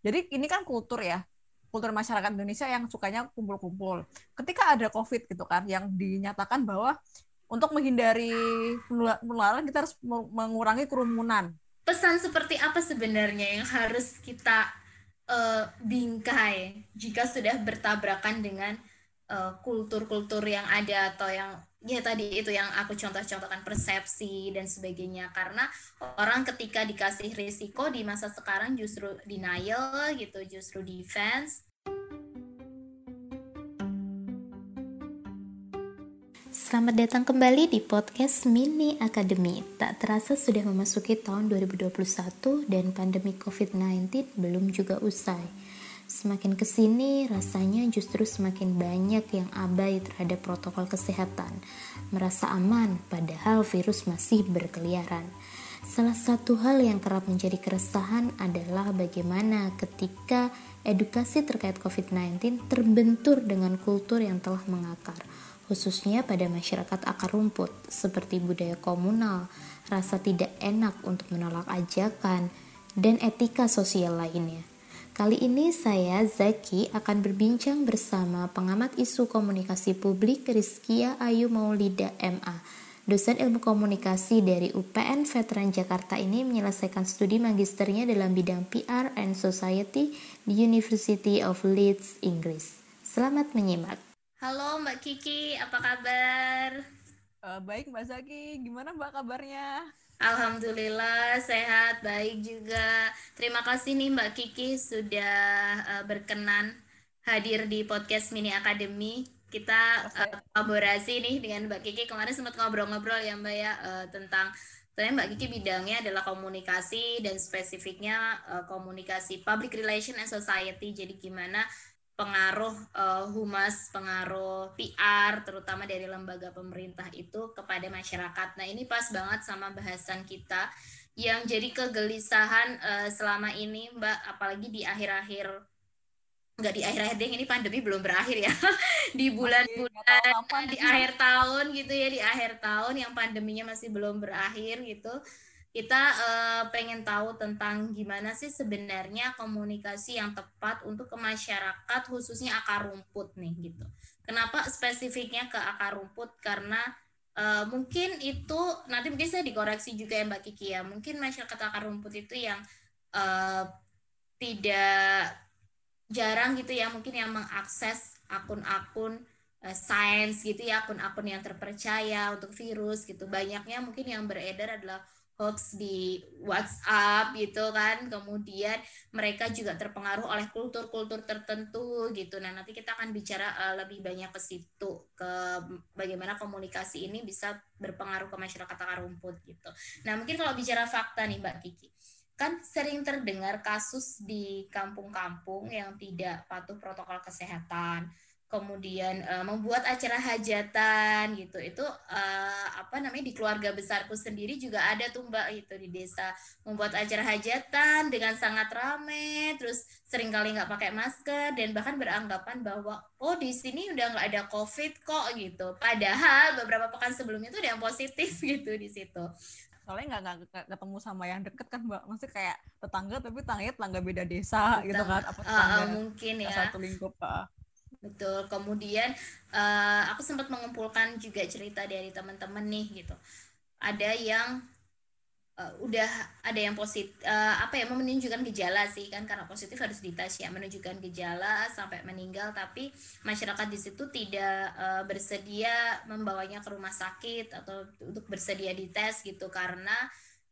Jadi ini kan kultur ya, kultur masyarakat Indonesia yang sukanya kumpul-kumpul. Ketika ada COVID gitu kan, yang dinyatakan bahwa untuk menghindari penularan kita harus mengurangi kerumunan. Pesan seperti apa sebenarnya yang harus kita uh, bingkai jika sudah bertabrakan dengan eh, kultur-kultur uh, yang ada atau yang ya tadi itu yang aku contoh-contohkan persepsi dan sebagainya karena orang ketika dikasih risiko di masa sekarang justru denial gitu justru defense Selamat datang kembali di podcast Mini Academy. Tak terasa sudah memasuki tahun 2021 dan pandemi COVID-19 belum juga usai. Semakin ke sini rasanya justru semakin banyak yang abai terhadap protokol kesehatan. Merasa aman padahal virus masih berkeliaran. Salah satu hal yang kerap menjadi keresahan adalah bagaimana ketika edukasi terkait COVID-19 terbentur dengan kultur yang telah mengakar khususnya pada masyarakat akar rumput seperti budaya komunal, rasa tidak enak untuk menolak ajakan, dan etika sosial lainnya. Kali ini saya, Zaki, akan berbincang bersama pengamat isu komunikasi publik Rizkia Ayu Maulida MA. Dosen ilmu komunikasi dari UPN Veteran Jakarta ini menyelesaikan studi magisternya dalam bidang PR and Society di University of Leeds, Inggris. Selamat menyimak. Halo Mbak Kiki, apa kabar? Uh, baik Mbak Zaki, gimana Mbak kabarnya? Alhamdulillah sehat, baik juga. Terima kasih nih Mbak Kiki sudah uh, berkenan hadir di podcast Mini Academy. Kita uh, kolaborasi nih dengan Mbak Kiki. Kemarin sempat ngobrol-ngobrol ya Mbak ya uh, tentang Sebenarnya Mbak Kiki bidangnya adalah komunikasi dan spesifiknya uh, komunikasi public relation and society. Jadi gimana pengaruh uh, humas, pengaruh PR, terutama dari lembaga pemerintah itu kepada masyarakat. Nah ini pas banget sama bahasan kita yang jadi kegelisahan uh, selama ini, Mbak, apalagi di akhir-akhir nggak di akhir-akhir deh ini pandemi belum berakhir ya. Di bulan-bulan di akhir tahun gitu ya di akhir tahun yang pandeminya masih belum berakhir gitu kita uh, pengen tahu tentang gimana sih sebenarnya komunikasi yang tepat untuk ke masyarakat khususnya akar rumput nih gitu. Kenapa spesifiknya ke akar rumput? Karena uh, mungkin itu nanti mungkin saya dikoreksi juga ya Mbak Kiki ya. Mungkin masyarakat akar rumput itu yang uh, tidak jarang gitu ya mungkin yang mengakses akun-akun sains gitu ya akun-akun yang terpercaya untuk virus gitu. Banyaknya mungkin yang beredar adalah hoax di WhatsApp gitu kan. Kemudian mereka juga terpengaruh oleh kultur-kultur tertentu gitu. Nah nanti kita akan bicara uh, lebih banyak ke situ ke bagaimana komunikasi ini bisa berpengaruh ke masyarakat akar rumput gitu. Nah mungkin kalau bicara fakta nih Mbak Kiki. Kan sering terdengar kasus di kampung-kampung yang tidak patuh protokol kesehatan kemudian uh, membuat acara hajatan gitu. Itu uh, apa namanya di keluarga besarku sendiri juga ada tuh mbak itu di desa. Membuat acara hajatan dengan sangat ramai terus sering kali nggak pakai masker dan bahkan beranggapan bahwa oh di sini udah nggak ada covid kok gitu. Padahal beberapa pekan sebelumnya tuh ada yang positif gitu di situ. Soalnya nggak nggak ketemu sama yang deket kan mbak? Maksudnya kayak tetangga tapi tangganya tetangga beda desa gitu kan? Apa tetangga uh, mungkin ya. satu lingkup uh. Betul. Kemudian uh, aku sempat mengumpulkan juga cerita dari teman-teman nih gitu. Ada yang uh, udah ada yang positif uh, apa ya menunjukkan gejala sih kan karena positif harus dites ya menunjukkan gejala sampai meninggal tapi masyarakat di situ tidak uh, bersedia membawanya ke rumah sakit atau untuk bersedia dites gitu karena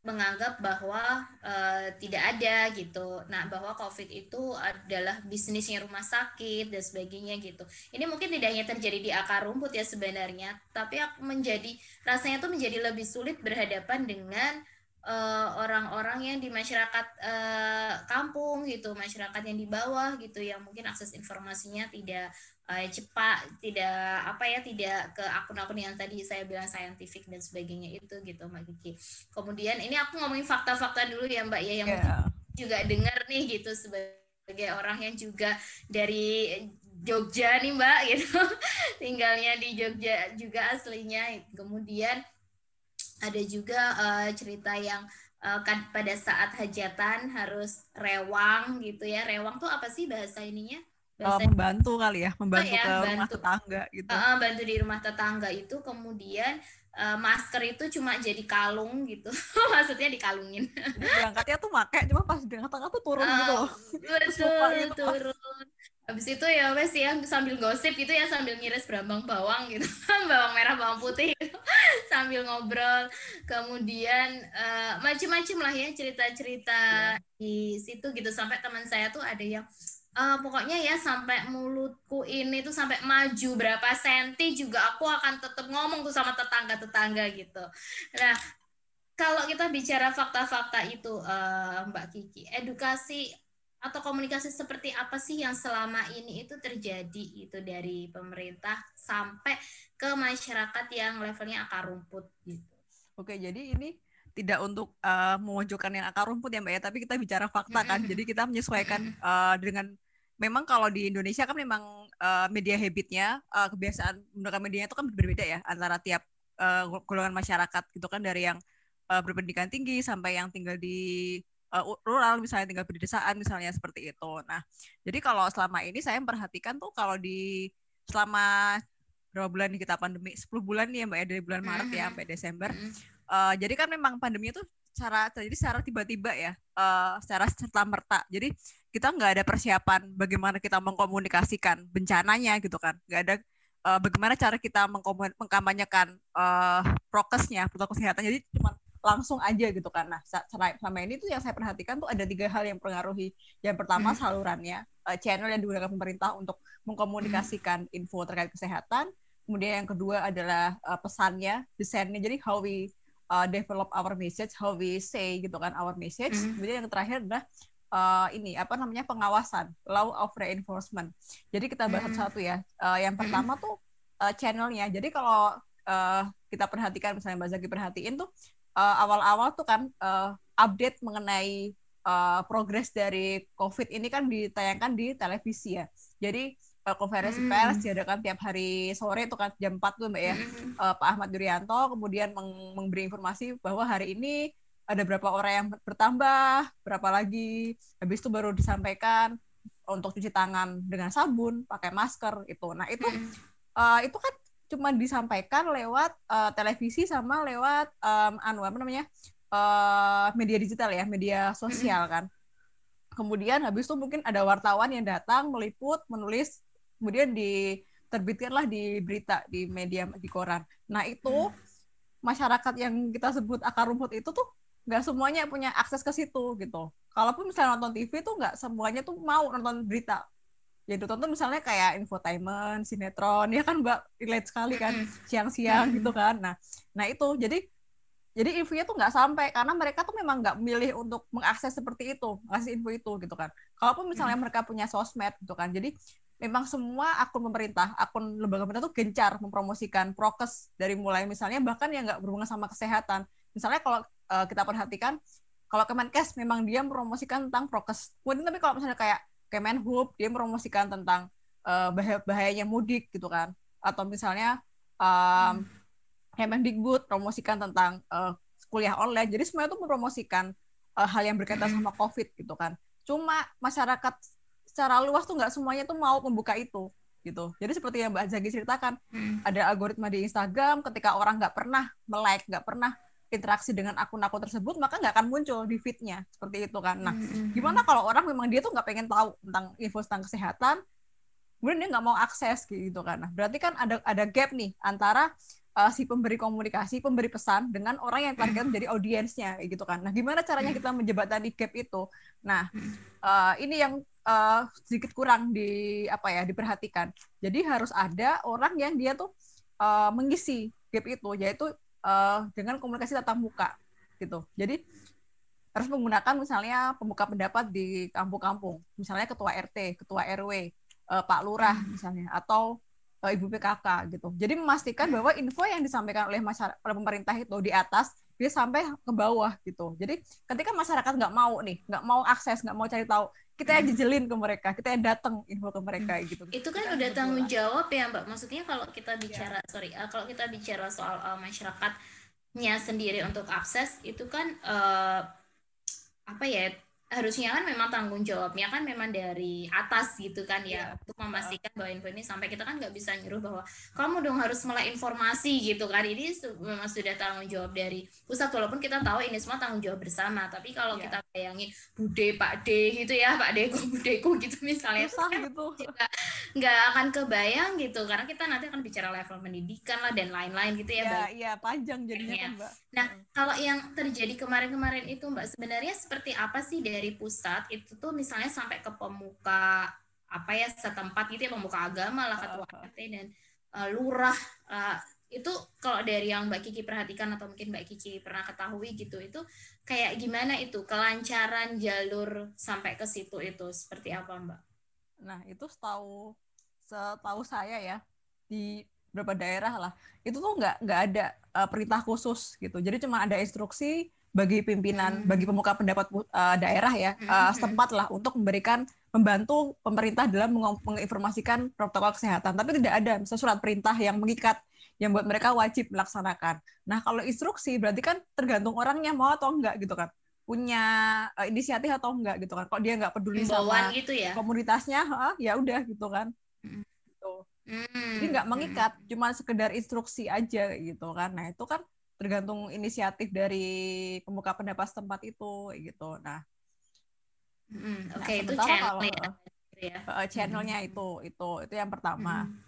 menganggap bahwa uh, tidak ada gitu. Nah, bahwa COVID itu adalah bisnisnya rumah sakit dan sebagainya gitu. Ini mungkin tidak hanya terjadi di akar rumput ya sebenarnya, tapi menjadi rasanya tuh menjadi lebih sulit berhadapan dengan eh, orang-orang uh, yang di masyarakat uh, kampung gitu, masyarakat yang di bawah gitu yang mungkin akses informasinya tidak uh, cepat tidak apa ya tidak ke akun-akun yang tadi saya bilang saintifik dan sebagainya itu gitu Mbak Kiki. Kemudian ini aku ngomongin fakta-fakta dulu ya Mbak ya yang yeah. juga dengar nih gitu sebagai orang yang juga dari Jogja nih Mbak gitu tinggalnya di Jogja juga aslinya kemudian ada juga uh, cerita yang uh, kan pada saat hajatan harus rewang gitu ya. Rewang tuh apa sih bahasa ininya? Bahasa uh, membantu kali ya, membantu oh, ya, ke bantu. rumah tetangga gitu. Uh, bantu di rumah tetangga itu kemudian uh, masker itu cuma jadi kalung gitu. Maksudnya dikalungin. Berangkatnya tuh pakai cuma pas di tengah-tengah tuh turun uh, gitu loh. Betul, gitu. turun. Habis itu ya wes ya sambil gosip gitu ya sambil ngiris berambang bawang gitu. bawang merah, bawang putih gitu. sambil ngobrol. Kemudian uh, macam-macam lah ya cerita-cerita yeah. di situ gitu sampai teman saya tuh ada yang uh, pokoknya ya sampai mulutku ini tuh sampai maju berapa senti juga aku akan tetap ngomong tuh sama tetangga-tetangga gitu. Nah, kalau kita bicara fakta-fakta itu uh, Mbak Kiki, edukasi atau komunikasi seperti apa sih yang selama ini itu terjadi itu dari pemerintah sampai ke masyarakat yang levelnya akar rumput gitu. Oke, jadi ini tidak untuk uh, mewujudkan yang akar rumput ya Mbak ya, tapi kita bicara fakta kan. Jadi kita menyesuaikan uh, dengan memang kalau di Indonesia kan memang uh, media habitnya, uh, kebiasaan menggunakan medianya itu kan berbeda ya antara tiap uh, golongan masyarakat gitu kan dari yang uh, berpendidikan tinggi sampai yang tinggal di uh, rural misalnya tinggal di pedesaan misalnya seperti itu. Nah, jadi kalau selama ini saya memperhatikan tuh kalau di selama berapa bulan kita pandemi 10 bulan nih ya Mbak ya dari bulan Maret ya sampai Desember. Uh, jadi kan memang pandemi itu secara jadi secara tiba-tiba ya, uh, secara serta merta. Jadi kita nggak ada persiapan bagaimana kita mengkomunikasikan bencananya gitu kan, nggak ada uh, bagaimana cara kita mengkampanyekan uh, prokesnya, protokol kesehatan. Jadi cuma langsung aja gitu kan. Nah, selama ini tuh yang saya perhatikan tuh ada tiga hal yang mempengaruhi. Yang pertama hmm. salurannya, uh, channel yang digunakan pemerintah untuk mengkomunikasikan hmm. info terkait kesehatan. Kemudian yang kedua adalah uh, pesannya, desainnya. Jadi how we uh, develop our message, how we say gitu kan our message. Hmm. Kemudian yang terakhir adalah uh, ini apa namanya pengawasan, law of reinforcement. Jadi kita bahas hmm. satu ya. Uh, yang pertama tuh uh, channelnya. Jadi kalau uh, kita perhatikan misalnya Mbak Zaki perhatiin tuh uh, awal-awal tuh kan uh, update mengenai uh, progres dari COVID ini kan ditayangkan di televisi ya. Jadi uh, konferensi hmm. pers diadakan tiap hari sore itu kan jam 4 tuh Mbak ya. Hmm. Uh, Pak Ahmad Yuryanto kemudian meng memberi informasi bahwa hari ini ada berapa orang yang bertambah, berapa lagi. Habis itu baru disampaikan untuk cuci tangan dengan sabun, pakai masker itu. Nah, itu hmm. uh, itu kan cuma disampaikan lewat uh, televisi sama lewat um, anu apa namanya uh, media digital ya media sosial kan kemudian habis itu mungkin ada wartawan yang datang meliput menulis kemudian diterbitkanlah di berita di media di koran nah itu masyarakat yang kita sebut akar rumput itu tuh nggak semuanya punya akses ke situ gitu. Kalaupun misalnya nonton TV tuh nggak semuanya tuh mau nonton berita. Ya ditonton misalnya kayak infotainment, sinetron, ya kan Mbak? Relate sekali kan siang-siang gitu kan. Nah, nah itu jadi jadi infonya tuh nggak sampai karena mereka tuh memang nggak milih untuk mengakses seperti itu, ngasih info itu gitu kan. Kalaupun misalnya mereka punya sosmed gitu kan, jadi memang semua akun pemerintah, akun lembaga pemerintah tuh gencar mempromosikan prokes dari mulai misalnya bahkan yang nggak berhubungan sama kesehatan. Misalnya kalau uh, kita perhatikan, kalau Kemenkes memang dia mempromosikan tentang prokes. Kemudian tapi kalau misalnya kayak Kemenhub dia mempromosikan tentang uh, bahaya bahayanya mudik gitu kan atau misalnya um, Kemendikbud promosikan tentang uh, kuliah online jadi semuanya itu mempromosikan uh, hal yang berkaitan sama COVID gitu kan cuma masyarakat secara luas tuh nggak semuanya tuh mau membuka itu gitu jadi seperti yang Mbak Zagi ceritakan hmm. ada algoritma di Instagram ketika orang nggak pernah melike nggak pernah interaksi dengan akun-akun tersebut maka nggak akan muncul di feednya. Seperti itu kan. Nah mm-hmm. gimana kalau orang memang dia tuh nggak pengen tahu tentang info tentang kesehatan kemudian dia nggak mau akses gitu kan. Nah berarti kan ada ada gap nih antara uh, si pemberi komunikasi pemberi pesan dengan orang yang target menjadi audiensnya gitu kan. Nah gimana caranya kita menjembatani gap itu? Nah uh, ini yang uh, sedikit kurang di apa ya diperhatikan. Jadi harus ada orang yang dia tuh uh, mengisi gap itu yaitu uh, dengan komunikasi tatap muka gitu. Jadi harus menggunakan misalnya pembuka pendapat di kampung-kampung, misalnya ketua RT, ketua RW, uh, eh, Pak Lurah misalnya, atau uh, Ibu PKK gitu. Jadi memastikan bahwa info yang disampaikan oleh masyarakat, oleh pemerintah itu di atas dia sampai ke bawah gitu. Jadi ketika masyarakat nggak mau nih, nggak mau akses, nggak mau cari tahu, kita yang jejelin ke mereka, kita yang datang info ke mereka hmm. gitu. Itu kan udah tanggung jawab ya Mbak. Maksudnya kalau kita bicara, yeah. sorry, uh, kalau kita bicara soal uh, masyarakat nya sendiri untuk akses itu kan uh, apa ya harusnya kan memang tanggung jawabnya kan memang dari atas gitu kan ya, ya. untuk memastikan bahwa info ini sampai kita kan nggak bisa nyuruh bahwa kamu dong harus mulai informasi gitu kan. Ini memang sudah tanggung jawab dari pusat walaupun kita tahu ini semua tanggung jawab bersama. Tapi kalau ya. kita bayangin bude pak d gitu ya pak deko budeku gitu misalnya Susah kan gitu. nggak akan kebayang gitu. Karena kita nanti akan bicara level pendidikan lah dan lain-lain gitu ya, ya iya panjang jadinya kan mbak nah kalau yang terjadi kemarin-kemarin itu mbak sebenarnya seperti apa sih dari pusat? Itu tuh misalnya sampai ke pemuka apa ya setempat gitu ya pemuka agama lah ketua RT dan uh, lurah uh, itu kalau dari yang Mbak Kiki perhatikan atau mungkin Mbak Kiki pernah ketahui gitu itu kayak gimana itu? Kelancaran jalur sampai ke situ itu seperti apa Mbak? Nah itu setahu setahu saya ya di beberapa daerah lah itu tuh nggak nggak ada uh, perintah khusus gitu jadi cuma ada instruksi bagi pimpinan, hmm. bagi pemuka pendapat uh, daerah ya uh, setempat lah untuk memberikan membantu pemerintah dalam menginformasikan protokol kesehatan. Tapi tidak ada misalnya surat perintah yang mengikat yang buat mereka wajib melaksanakan. Nah kalau instruksi berarti kan tergantung orangnya mau atau enggak gitu kan punya uh, inisiatif atau enggak gitu kan. Kok dia nggak peduli sama gitu ya? komunitasnya, uh, ya udah gitu kan. Hmm. Hmm. Jadi nggak mengikat, cuma sekedar instruksi aja gitu kan. Nah itu kan tergantung inisiatif dari pemuka pendapat setempat itu gitu nah hmm, oke okay, nah, itu channel ya, ya. Uh, channelnya hmm. itu itu itu yang pertama hmm.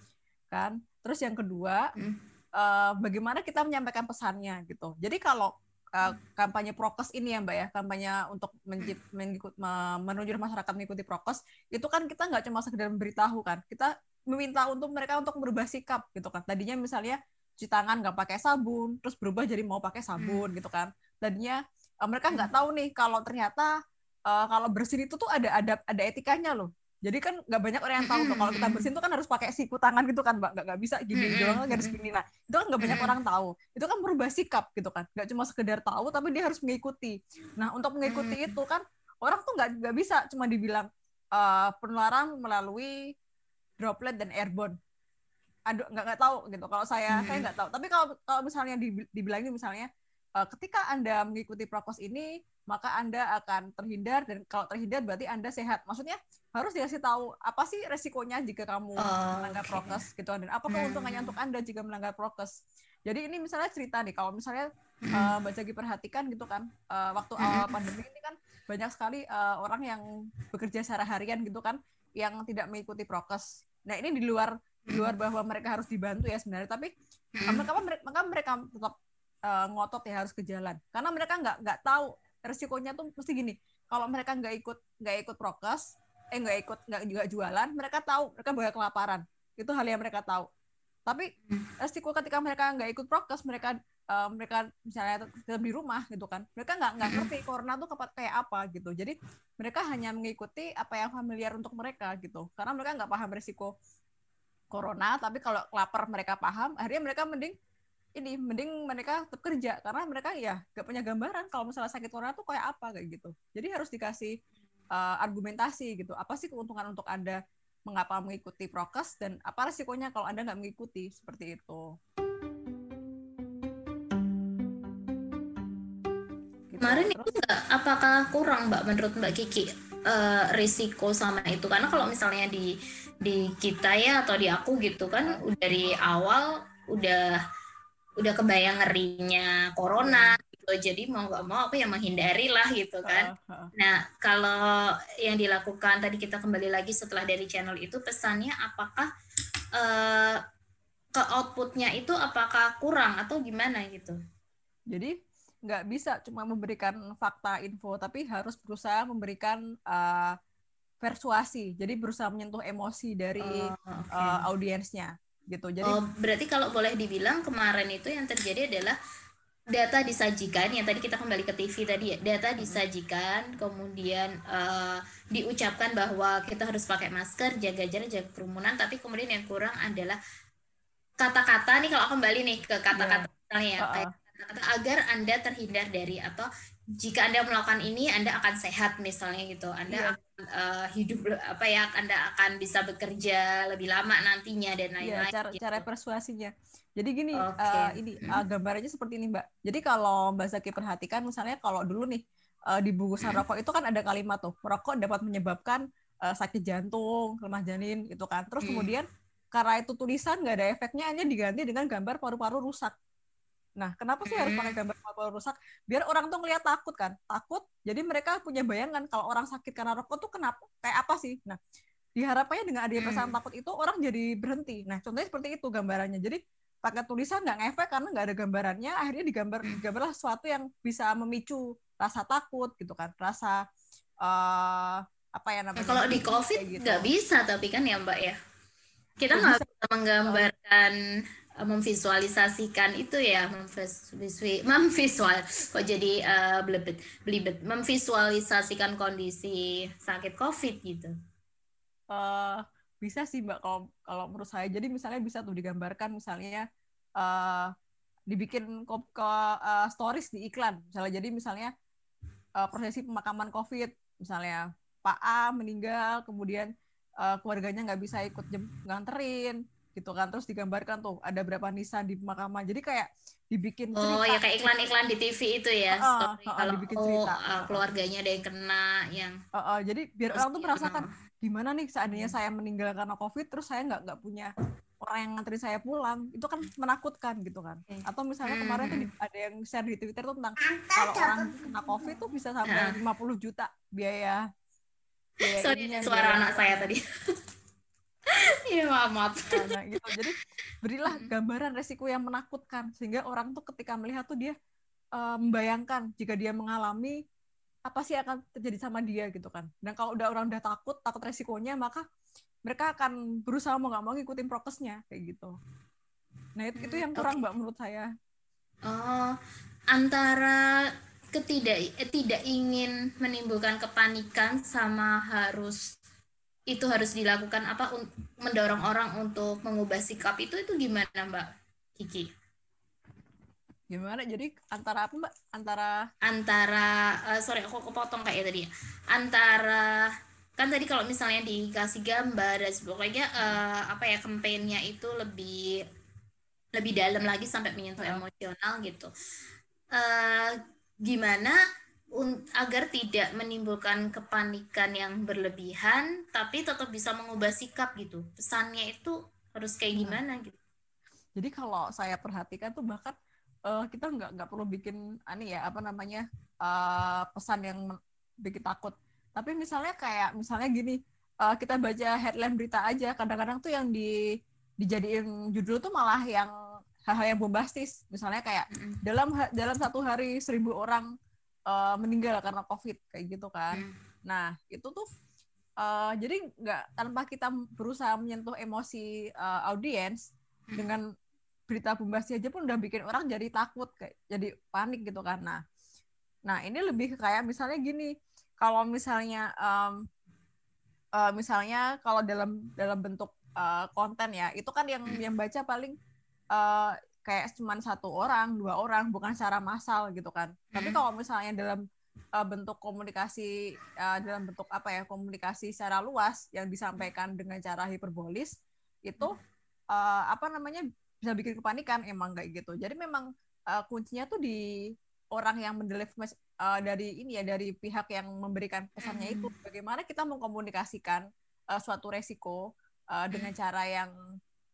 kan terus yang kedua hmm. uh, bagaimana kita menyampaikan pesannya gitu jadi kalau uh, kampanye prokes ini ya mbak ya kampanye untuk menjit, mengikut menunjuk masyarakat mengikuti prokes itu kan kita nggak cuma sekedar memberitahu kan kita meminta untuk mereka untuk merubah sikap gitu kan. Tadinya misalnya cuci tangan nggak pakai sabun terus berubah jadi mau pakai sabun hmm. gitu kan. Tadinya uh, mereka nggak hmm. tahu nih kalau ternyata uh, kalau bersin itu tuh ada ada ada etikanya loh. Jadi kan nggak banyak orang yang tahu tuh kalau kita hmm. bersin tuh kan harus pakai siku tangan gitu kan mbak. Nggak bisa gini doang garis gini. Nah itu kan nggak banyak orang tahu. Itu kan berubah sikap gitu kan. Nggak cuma sekedar tahu tapi dia harus mengikuti. Nah untuk mengikuti itu kan orang tuh nggak nggak bisa cuma dibilang uh, penularan melalui droplet dan airborne aduh nggak nggak tahu gitu kalau saya hmm. saya nggak tahu tapi kalau kalau misalnya dibilangin misalnya uh, ketika anda mengikuti prokes ini maka anda akan terhindar dan kalau terhindar berarti anda sehat maksudnya harus dikasih tahu apa sih resikonya jika kamu oh, melanggar okay. prokes gitu dan apa keuntungannya hmm. untuk anda jika melanggar prokes jadi ini misalnya cerita nih kalau misalnya hmm. uh, mbak Jagi perhatikan gitu kan uh, waktu awal pandemi ini kan banyak sekali uh, orang yang bekerja secara harian gitu kan yang tidak mengikuti prokes nah ini di luar di luar bahwa mereka harus dibantu ya sebenarnya. Tapi maka mereka maka mereka tetap uh, ngotot ya harus ke jalan. Karena mereka nggak nggak tahu resikonya tuh mesti gini. Kalau mereka nggak ikut nggak ikut prokes eh nggak ikut nggak juga jualan mereka tahu mereka bakal kelaparan. Itu hal yang mereka tahu. Tapi resiko ketika mereka nggak ikut prokes mereka uh, mereka misalnya tetap di rumah gitu kan mereka nggak nggak ngerti corona tuh kayak apa gitu. Jadi mereka hanya mengikuti apa yang familiar untuk mereka gitu. Karena mereka nggak paham resiko corona tapi kalau lapar mereka paham akhirnya mereka mending ini mending mereka tetap kerja. Karena mereka ya gak punya gambaran kalau misalnya sakit corona tuh kayak apa kayak gitu. Jadi harus dikasih uh, argumentasi gitu. Apa sih keuntungan untuk anda? Mengapa mengikuti prokes dan apa resikonya kalau anda nggak mengikuti? Seperti itu kemarin itu enggak, apakah kurang mbak menurut mbak Kiki uh, risiko sama itu? Karena kalau misalnya di di kita ya atau di aku gitu kan dari awal udah udah kebayang ngerinya corona gitu. Jadi mau nggak mau aku yang menghindari lah gitu kan. nah kalau yang dilakukan tadi kita kembali lagi setelah dari channel itu pesannya apakah uh, ke outputnya itu apakah kurang atau gimana gitu? Jadi nggak bisa cuma memberikan fakta info tapi harus berusaha memberikan uh, persuasi jadi berusaha menyentuh emosi dari oh, okay. uh, eh, audiensnya gitu jadi oh, berarti kalau boleh dibilang kemarin itu yang terjadi adalah data disajikan yang tadi kita kembali ke TV tadi ya data disajikan kemudian uh, diucapkan bahwa kita harus pakai masker jaga jarak jaga kerumunan tapi kemudian yang kurang adalah kata-kata nih kalau kembali nih ke kata-kata yeah. misalnya ya uh -uh. kata-kata agar anda terhindar dari atau jika anda melakukan ini anda akan sehat misalnya gitu anda yeah uh, hidup apa ya anda akan bisa bekerja lebih lama nantinya dan iya, lain-lain. Ya, cara gitu. cara persuasinya. Jadi gini, okay. uh, ini uh, gambarannya seperti ini Mbak. Jadi kalau Mbak Zaki perhatikan, misalnya kalau dulu nih uh, di bungkusan rokok itu kan ada kalimat tuh, rokok dapat menyebabkan uh, sakit jantung, lemah janin, gitu kan. Terus hmm. kemudian karena itu tulisan nggak ada efeknya, hanya diganti dengan gambar paru-paru rusak. Nah, kenapa sih harus pakai gambar paru rusak? Biar orang tuh ngeliat takut kan, takut. Jadi mereka punya bayangan kalau orang sakit karena rokok tuh kenapa, kayak apa sih? Nah, diharapkannya dengan adanya pesan takut itu orang jadi berhenti. Nah, contohnya seperti itu gambarannya. Jadi pakai tulisan nggak ngefek karena nggak ada gambarannya akhirnya digambar digambarlah sesuatu yang bisa memicu rasa takut gitu kan rasa uh, apa ya namanya kalau di covid gitu. nggak gitu. bisa tapi kan ya mbak ya kita nggak bisa. menggambarkan memvisualisasikan itu ya memvisual kok jadi uh, belibet belibet memvisualisasikan kondisi sakit covid gitu. Uh, bisa sih mbak kalau kalau menurut saya. Jadi misalnya bisa tuh digambarkan misalnya uh, dibikin ke, ke uh, stories di iklan. Misalnya jadi misalnya uh, prosesi pemakaman covid. Misalnya Pak A meninggal kemudian uh, keluarganya nggak bisa ikut nganterin gitu kan terus digambarkan tuh ada berapa nisan di pemakaman jadi kayak dibikin cerita. oh ya kayak iklan-iklan di TV itu ya uh, story uh, uh, kalau dibikin cerita. oh uh, keluarganya ada yang kena yang uh, uh, jadi biar orang tuh merasakan gimana nih seandainya hmm. saya meninggal karena covid terus saya nggak nggak punya orang yang ngantri saya pulang itu kan menakutkan gitu kan atau misalnya kemarin tuh hmm. ada yang share di twitter tuh tentang kalau orang kena covid tuh bisa sampai 50 juta biaya, biaya Sorry, suara biaya. anak saya tadi Iya maaf, maaf. Nah, gitu. Jadi berilah hmm. gambaran resiko yang menakutkan sehingga orang tuh ketika melihat tuh dia uh, membayangkan jika dia mengalami apa sih akan terjadi sama dia gitu kan dan kalau udah orang udah takut takut resikonya maka mereka akan berusaha mau nggak mau ngikutin prokesnya kayak gitu nah itu, itu yang kurang okay. mbak menurut saya oh antara ketidak eh, tidak ingin menimbulkan kepanikan sama harus itu harus dilakukan apa mendorong orang untuk mengubah sikap itu itu gimana mbak Kiki? Gimana? Jadi antara apa mbak? Antara antara uh, sorry aku kepotong kayak tadi. Antara kan tadi kalau misalnya dikasih gambar dan sebagainya uh, apa ya kampanyenya itu lebih lebih dalam lagi sampai menyentuh ya. emosional gitu. Uh, gimana agar tidak menimbulkan kepanikan yang berlebihan tapi tetap bisa mengubah sikap gitu pesannya itu harus kayak nah. gimana gitu jadi kalau saya perhatikan tuh bahkan uh, kita nggak nggak perlu bikin ani ya apa namanya uh, pesan yang bikin takut tapi misalnya kayak misalnya gini uh, kita baca headline berita aja kadang-kadang tuh yang di dijadiin judul tuh malah yang hal-hal yang bombastis misalnya kayak mm -hmm. dalam dalam satu hari seribu orang uh, meninggal karena covid kayak gitu kan mm. nah itu tuh uh, jadi nggak tanpa kita berusaha menyentuh emosi uh, audiens mm. dengan berita bombastis aja pun udah bikin orang jadi takut kayak jadi panik gitu kan nah nah ini lebih kayak misalnya gini kalau misalnya um, uh, misalnya kalau dalam dalam bentuk uh, konten ya itu kan yang yang baca paling uh, kayak cuma satu orang dua orang bukan secara massal gitu kan tapi hmm. kalau misalnya dalam uh, bentuk komunikasi uh, dalam bentuk apa ya komunikasi secara luas yang disampaikan dengan cara hiperbolis itu uh, apa namanya bisa bikin kepanikan emang kayak gitu jadi memang uh, kuncinya tuh di orang yang mendeliver uh, dari ini ya dari pihak yang memberikan pesannya itu hmm. bagaimana kita mengkomunikasikan uh, suatu resiko uh, dengan cara yang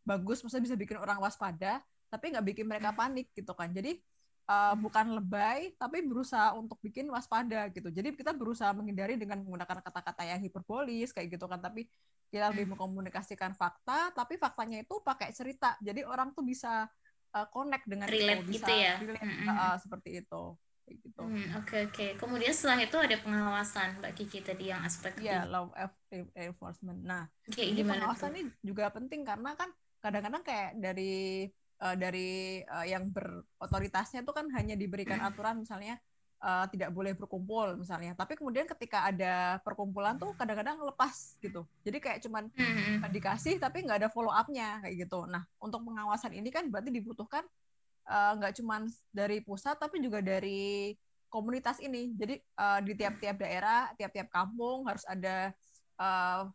bagus maksudnya bisa bikin orang waspada tapi nggak bikin mereka hmm. panik gitu kan. Jadi uh, bukan lebay tapi berusaha untuk bikin waspada gitu. Jadi kita berusaha menghindari dengan menggunakan kata-kata yang hiperbolis kayak gitu kan. Tapi kita lebih mengkomunikasikan fakta tapi faktanya itu pakai cerita. Jadi orang tuh bisa uh, connect dengan relate itu, bisa gitu ya? relate, mm -hmm. uh, seperti itu. Gitu. Oke hmm, oke okay, okay. kemudian setelah itu ada pengawasan mbak Kiki tadi yang aspek ya yeah, law enforcement. Nah okay, ini pengawasan ini juga penting karena kan kadang-kadang kayak dari uh, dari uh, yang berotoritasnya itu kan hanya diberikan aturan misalnya uh, tidak boleh berkumpul misalnya. Tapi kemudian ketika ada perkumpulan tuh kadang-kadang lepas gitu. Jadi kayak cuman mm-hmm. dikasih tapi nggak ada follow up-nya kayak gitu. Nah untuk pengawasan ini kan berarti dibutuhkan nggak uh, cuman dari pusat tapi juga dari komunitas ini. Jadi uh, di tiap-tiap daerah, tiap-tiap kampung harus ada uh,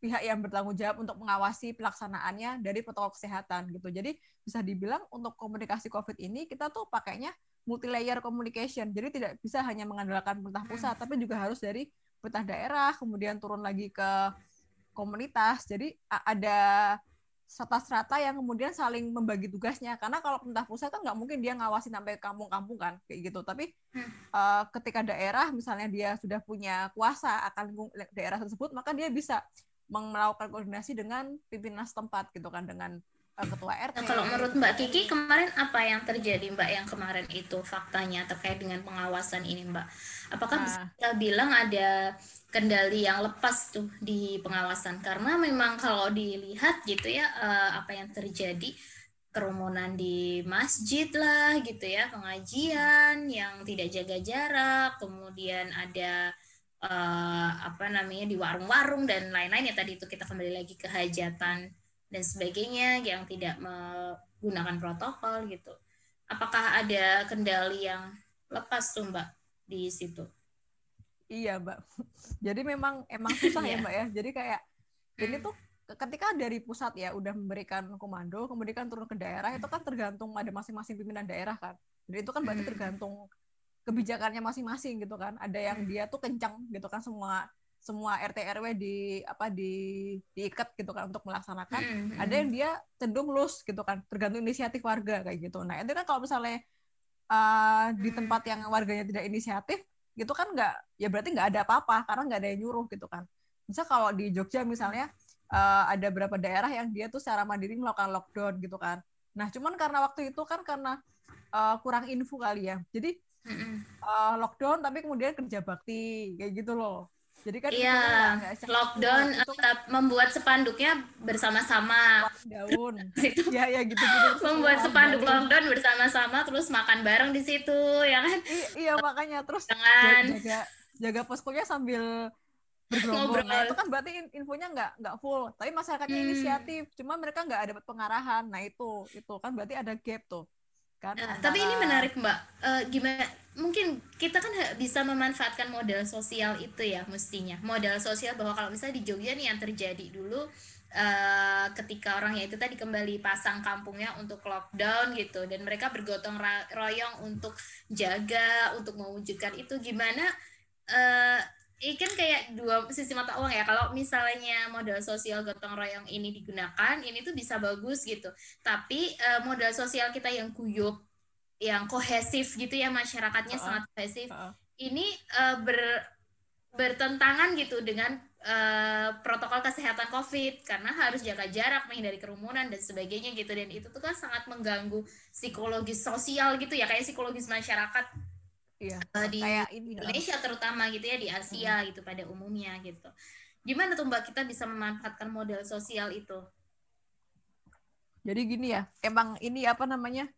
pihak yang bertanggung jawab untuk mengawasi pelaksanaannya dari protokol kesehatan gitu. Jadi bisa dibilang untuk komunikasi COVID ini kita tuh pakainya multi layer communication. Jadi tidak bisa hanya mengandalkan pemerintah pusat, tapi juga harus dari pemerintah daerah, kemudian turun lagi ke komunitas. Jadi ada strata-strata yang kemudian saling membagi tugasnya karena kalau pemerintah pusat kan nggak mungkin dia ngawasin sampai kampung-kampung kan kayak gitu tapi hmm. uh, ketika daerah misalnya dia sudah punya kuasa akan daerah tersebut maka dia bisa melakukan koordinasi dengan pimpinan setempat gitu kan dengan uh, ketua RT. Nah, kalau menurut Mbak Kiki kemarin apa yang terjadi Mbak yang kemarin itu faktanya terkait dengan pengawasan ini Mbak? Apakah nah. bisa kita bilang ada kendali yang lepas tuh di pengawasan karena memang kalau dilihat gitu ya uh, apa yang terjadi kerumunan di masjid lah gitu ya pengajian yang tidak jaga jarak kemudian ada uh, apa namanya di warung-warung dan lain-lain ya tadi itu kita kembali lagi ke hajatan dan sebagainya yang tidak menggunakan protokol gitu. Apakah ada kendali yang lepas tuh Mbak di situ? Iya Mbak. Jadi memang emang susah ya iya. Mbak ya. Jadi kayak ini hmm. tuh ketika dari pusat ya udah memberikan komando, kemudian turun ke daerah itu kan tergantung ada masing-masing pimpinan daerah kan. Jadi itu kan berarti hmm. tergantung kebijakannya masing-masing gitu kan. Ada yang hmm. dia tuh kencang gitu kan semua semua RT RW di apa di diikat gitu kan untuk melaksanakan. Mm-hmm. ada yang dia cenderung lus gitu kan tergantung inisiatif warga kayak gitu. Nah itu kan kalau misalnya uh, di tempat yang warganya tidak inisiatif gitu kan nggak ya berarti nggak ada apa-apa karena nggak ada yang nyuruh gitu kan. Misal kalau di Jogja misalnya uh, ada beberapa daerah yang dia tuh secara mandiri melakukan lockdown gitu kan. Nah cuman karena waktu itu kan karena uh, kurang info kali ya. Jadi uh, lockdown tapi kemudian kerja bakti kayak gitu loh. Jadi kan iya lockdown itu, uh, membuat spanduknya bersama-sama. Daun. Ya ya gitu gitu membuat spanduk daun. lockdown bersama-sama terus makan bareng di situ ya kan? I iya makanya. Terus Jangan. jaga jaga poskonya sambil bergerombol. Nah, itu kan berarti infonya nggak nggak full. Tapi masyarakatnya hmm. inisiatif cuma mereka nggak ada pengarahan nah itu itu kan berarti ada gap tuh kan? Uh, antara... tapi ini menarik mbak. Uh, gimana mungkin kita kan bisa memanfaatkan model sosial itu ya mestinya. Modal sosial bahwa kalau misalnya di Jogja nih yang terjadi dulu uh, ketika orangnya itu tadi kembali pasang kampungnya untuk lockdown gitu dan mereka bergotong royong untuk jaga untuk mewujudkan itu gimana uh, ini kan kayak dua sisi mata uang ya. Kalau misalnya modal sosial gotong royong ini digunakan, ini tuh bisa bagus gitu. Tapi uh, modal sosial kita yang guyup, yang kohesif gitu ya masyarakatnya uh -uh. sangat kohesif. Uh -uh. Ini uh, ber bertentangan gitu dengan uh, protokol kesehatan COVID karena harus jaga jarak menghindari kerumunan dan sebagainya gitu dan itu tuh kan sangat mengganggu psikologis sosial gitu ya kayak psikologis masyarakat Iya. Uh, di kayak ini, Indonesia terutama gitu ya di Asia hmm. gitu pada umumnya gitu. Gimana tuh Mbak kita bisa memanfaatkan model sosial itu? Jadi gini ya, emang ini apa namanya?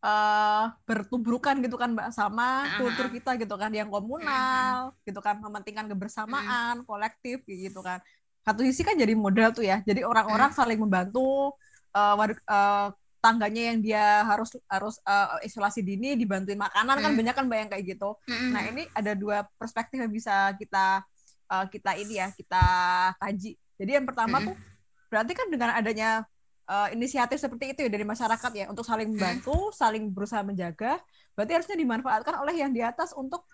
Uh, bertubrukan gitu kan Mbak sama uh-huh. kultur kita gitu kan yang komunal uh-huh. gitu kan mementingkan kebersamaan uh-huh. kolektif gitu kan satu sisi kan jadi modal tuh ya jadi orang-orang saling membantu uh, uh, tangganya yang dia harus harus uh, isolasi dini dibantuin makanan kan hmm. kan banyak kan bayang kayak gitu. Hmm. Nah ini ada dua perspektif yang bisa kita uh, kita ini ya kita kaji. Jadi yang pertama hmm. tuh berarti kan dengan adanya uh, inisiatif seperti itu ya dari masyarakat ya untuk saling membantu, saling berusaha menjaga, berarti harusnya dimanfaatkan oleh yang di atas untuk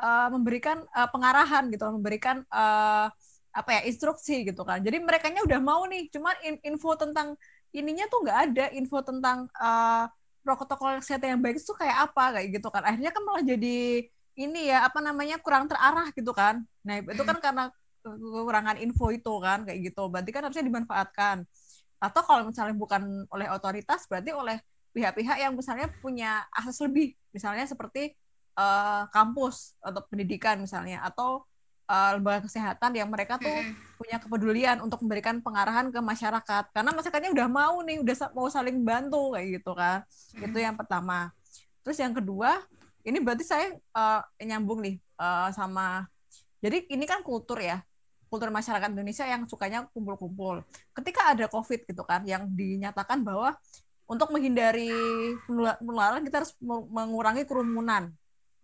uh, memberikan uh, pengarahan gitu, memberikan uh, apa ya instruksi gitu kan. Jadi mereka udah mau nih, cuma info tentang ininya tuh nggak ada info tentang uh, protokol kesehatan yang baik itu kayak apa kayak gitu kan. Akhirnya kan malah jadi ini ya apa namanya kurang terarah gitu kan. Nah itu kan karena kekurangan info itu kan kayak gitu. Berarti kan harusnya dimanfaatkan. Atau kalau misalnya bukan oleh otoritas berarti oleh pihak-pihak yang misalnya punya akses lebih. Misalnya seperti uh, kampus atau pendidikan misalnya. Atau uh, lembaga kesehatan yang mereka tuh hmm. punya kepedulian untuk memberikan pengarahan ke masyarakat. Karena masyarakatnya udah mau nih udah mau saling bantu kayak gitu kan. Hmm. itu yang pertama. Terus yang kedua ini berarti saya uh, nyambung nih uh, sama jadi ini kan kultur ya kultur masyarakat Indonesia yang sukanya kumpul-kumpul. Ketika ada covid gitu kan yang dinyatakan bahwa untuk menghindari penularan kita harus mengurangi kerumunan.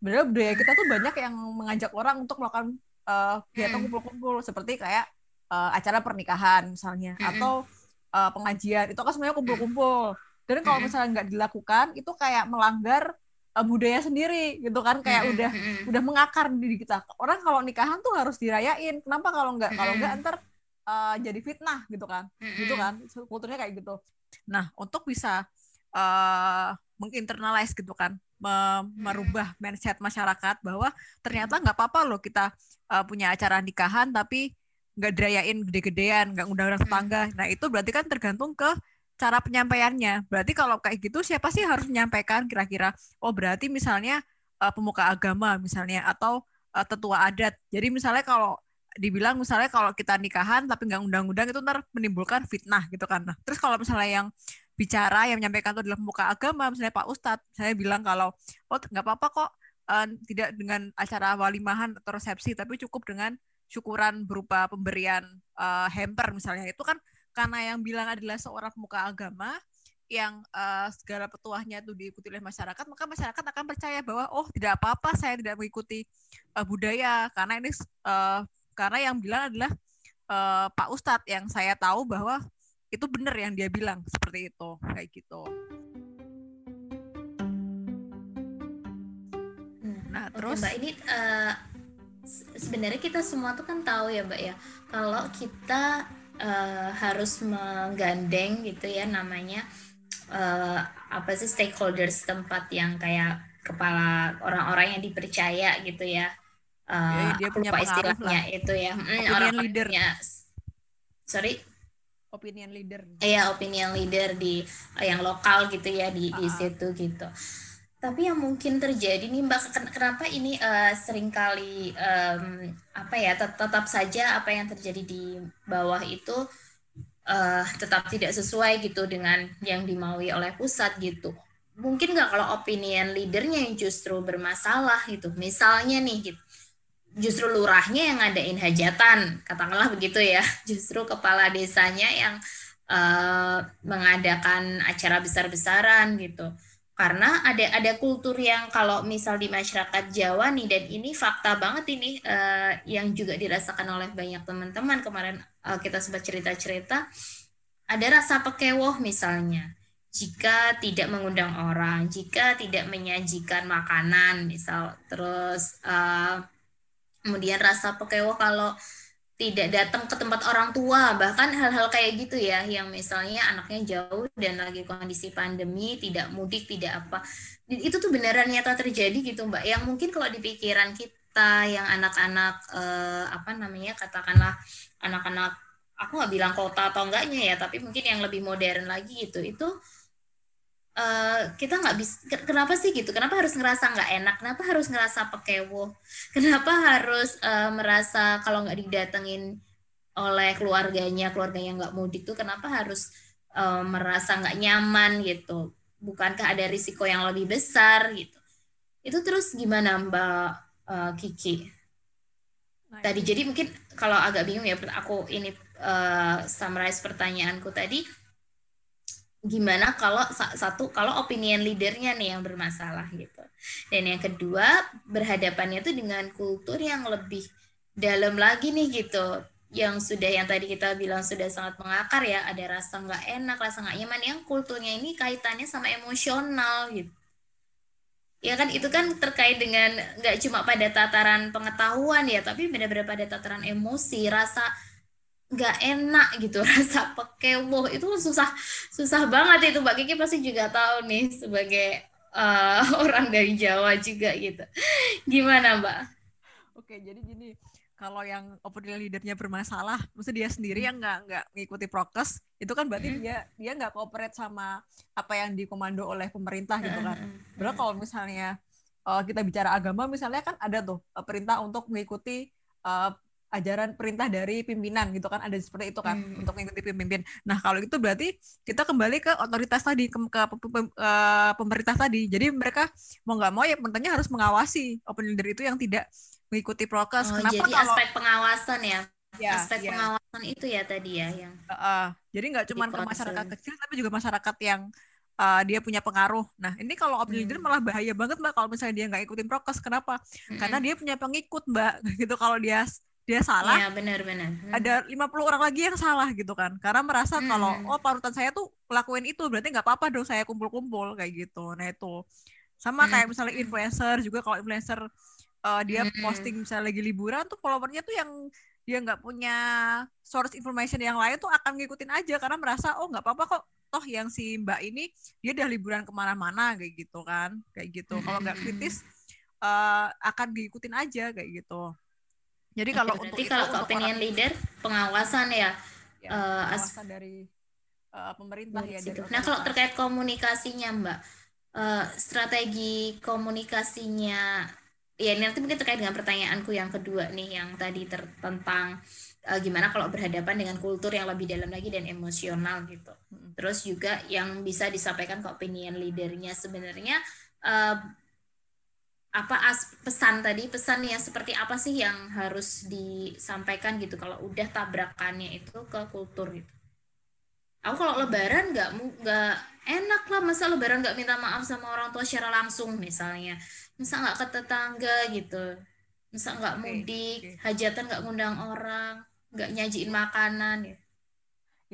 Sebenarnya budaya kita tuh banyak yang mengajak orang untuk melakukan uh, kegiatan kumpul-kumpul seperti kayak uh, acara pernikahan misalnya atau uh, pengajian itu kan sebenarnya kumpul-kumpul. Dan kalau misalnya nggak dilakukan itu kayak melanggar uh, budaya sendiri gitu kan. Kayak udah udah mengakar di diri kita. Orang kalau nikahan tuh harus dirayain. Kenapa kalau nggak kalau nggak ntar uh, jadi fitnah gitu kan. Gitu kan kulturnya kayak gitu. Nah untuk bisa uh, menginternalize gitu kan merubah mindset masyarakat bahwa ternyata nggak apa-apa loh kita uh, punya acara nikahan tapi nggak dirayain gede-gedean, nggak undang orang tetangga. Nah itu berarti kan tergantung ke cara penyampaiannya. Berarti kalau kayak gitu siapa sih harus menyampaikan kira-kira? Oh berarti misalnya uh, pemuka agama misalnya atau uh, tetua adat. Jadi misalnya kalau dibilang misalnya kalau kita nikahan tapi nggak undang-undang itu ntar menimbulkan fitnah gitu kan. Nah, terus kalau misalnya yang bicara yang menyampaikan itu adalah pemuka agama misalnya Pak Ustadz saya bilang kalau oh nggak apa-apa kok uh, tidak dengan acara walimahan atau resepsi tapi cukup dengan syukuran berupa pemberian uh, hamper misalnya. Itu kan karena yang bilang adalah seorang pemuka agama yang uh, segala petuahnya itu diikuti oleh masyarakat maka masyarakat akan percaya bahwa oh tidak apa-apa saya tidak mengikuti uh, budaya. Karena ini uh, karena yang bilang adalah uh, Pak Ustadz yang saya tahu bahwa itu benar yang dia bilang seperti itu kayak gitu. Nah terus? Mbak ini uh, sebenarnya kita semua tuh kan tahu ya mbak ya kalau kita uh, harus menggandeng gitu ya namanya uh, apa sih stakeholders tempat yang kayak kepala orang-orang yang dipercaya gitu ya uh, ya, dia punya istilahnya lah. itu ya. Mm, orang leadernya sorry opinion leader. Iya, opinion leader di yang lokal gitu ya di uh di situ gitu. Tapi yang mungkin terjadi nih Mbak, kenapa ini uh, sering kali um, apa ya tet tetap saja apa yang terjadi di bawah itu uh, tetap tidak sesuai gitu dengan yang dimaui oleh pusat gitu. Mungkin nggak kalau opinion leadernya yang justru bermasalah gitu. Misalnya nih gitu justru lurahnya yang ngadain hajatan, katakanlah begitu ya. Justru kepala desanya yang uh, mengadakan acara besar-besaran gitu. Karena ada ada kultur yang kalau misal di masyarakat Jawa nih dan ini fakta banget ini uh, yang juga dirasakan oleh banyak teman-teman kemarin uh, kita sempat cerita-cerita ada rasa pekewoh misalnya jika tidak mengundang orang, jika tidak menyajikan makanan misal terus uh, kemudian rasa pekewo kalau tidak datang ke tempat orang tua. Bahkan hal-hal kayak gitu ya yang misalnya anaknya jauh dan lagi kondisi pandemi tidak mudik tidak apa. Itu tuh beneran nyata terjadi gitu mbak. Yang mungkin kalau di pikiran kita yang anak-anak eh, apa namanya katakanlah anak-anak aku nggak bilang kota atau enggaknya ya tapi mungkin yang lebih modern lagi gitu itu Uh, kita nggak bisa kenapa sih gitu? Kenapa harus ngerasa nggak enak? Kenapa harus ngerasa pekewo kenapa harus uh, merasa kalau nggak didatengin oleh keluarganya keluarganya nggak mudik tuh kenapa harus uh, merasa nggak nyaman gitu? Bukankah ada risiko yang lebih besar gitu? Itu terus gimana mbak uh, Kiki? Tadi jadi mungkin kalau agak bingung ya aku ini uh, summarize pertanyaanku tadi gimana kalau satu kalau opinion leadernya nih yang bermasalah gitu. Dan yang kedua berhadapannya tuh dengan kultur yang lebih dalam lagi nih gitu. Yang sudah yang tadi kita bilang sudah sangat mengakar ya ada rasa nggak enak rasa nggak nyaman yang kulturnya ini kaitannya sama emosional gitu. Ya kan itu kan terkait dengan nggak cuma pada tataran pengetahuan ya tapi benar-benar pada tataran emosi rasa nggak enak gitu rasa pekewo itu susah susah banget itu mbak Kiki pasti juga tahu nih sebagai uh, orang dari Jawa juga gitu gimana mbak? Oke jadi gini kalau yang opinion leadernya bermasalah, mesti dia sendiri yang nggak nggak mengikuti prokes, itu kan berarti hmm. dia dia nggak cooperate sama apa yang dikomando oleh pemerintah gitu kan. Berarti kalau misalnya uh, kita bicara agama, misalnya kan ada tuh uh, perintah untuk mengikuti uh, ajaran perintah dari pimpinan gitu kan ada seperti itu kan hmm. untuk mengikuti pemimpin. Nah kalau itu berarti kita kembali ke otoritas tadi ke, ke, ke, ke pemerintah tadi. Jadi mereka mau nggak mau ya pemerintahnya harus mengawasi open leader itu yang tidak mengikuti prokes. Oh, Kenapa jadi kalau, aspek pengawasan ya? ya aspek ya. pengawasan itu ya tadi ya yang. Uh, uh, jadi nggak cuma ke masyarakat kecil tapi juga masyarakat yang uh, dia punya pengaruh. Nah, ini kalau leader Hmm. malah bahaya banget mbak kalau misalnya dia nggak ikutin prokes. Kenapa? Karena dia punya pengikut mbak. Gitu kalau dia dia salah, Iya, benar-benar. Hmm. ada 50 orang lagi yang salah gitu kan. Karena merasa Hmm. kalau oh parutan saya tuh lakuin itu berarti nggak apa-apa dong saya kumpul-kumpul kayak gitu. Nah itu sama Hmm. kayak misalnya influencer juga kalau influencer uh, dia Hmm. posting misalnya lagi liburan tuh followernya tuh yang dia nggak punya source information yang lain tuh akan ngikutin aja karena merasa oh nggak apa-apa kok toh yang si mbak ini dia udah liburan ke mana-mana kayak gitu kan kayak gitu kalau nggak kritis uh, akan diikutin aja kayak gitu jadi kalau Oke, untuk berarti itu, kalau untuk opinion orang- leader pengawasan ya. ya, eh, as- dari uh, pemerintah ya dari Nah, kalau terkait komunikasinya, Mbak, eh, strategi komunikasinya, ya ini nanti mungkin terkait dengan pertanyaanku yang kedua nih, yang tadi ter- tentang eh, gimana kalau berhadapan dengan kultur yang lebih dalam lagi dan emosional gitu. Terus juga yang bisa disampaikan ke opinion leadernya sebenarnya eh, apa as pesan tadi pesan yang seperti apa sih yang harus disampaikan gitu kalau udah tabrakannya itu ke kultur gitu. Aku kalau lebaran nggak nggak enak lah masa lebaran nggak minta maaf sama orang tua secara langsung misalnya, masa nggak ke tetangga gitu, masa nggak mudik, oke. hajatan nggak ngundang orang, nggak nyajiin makanan ya.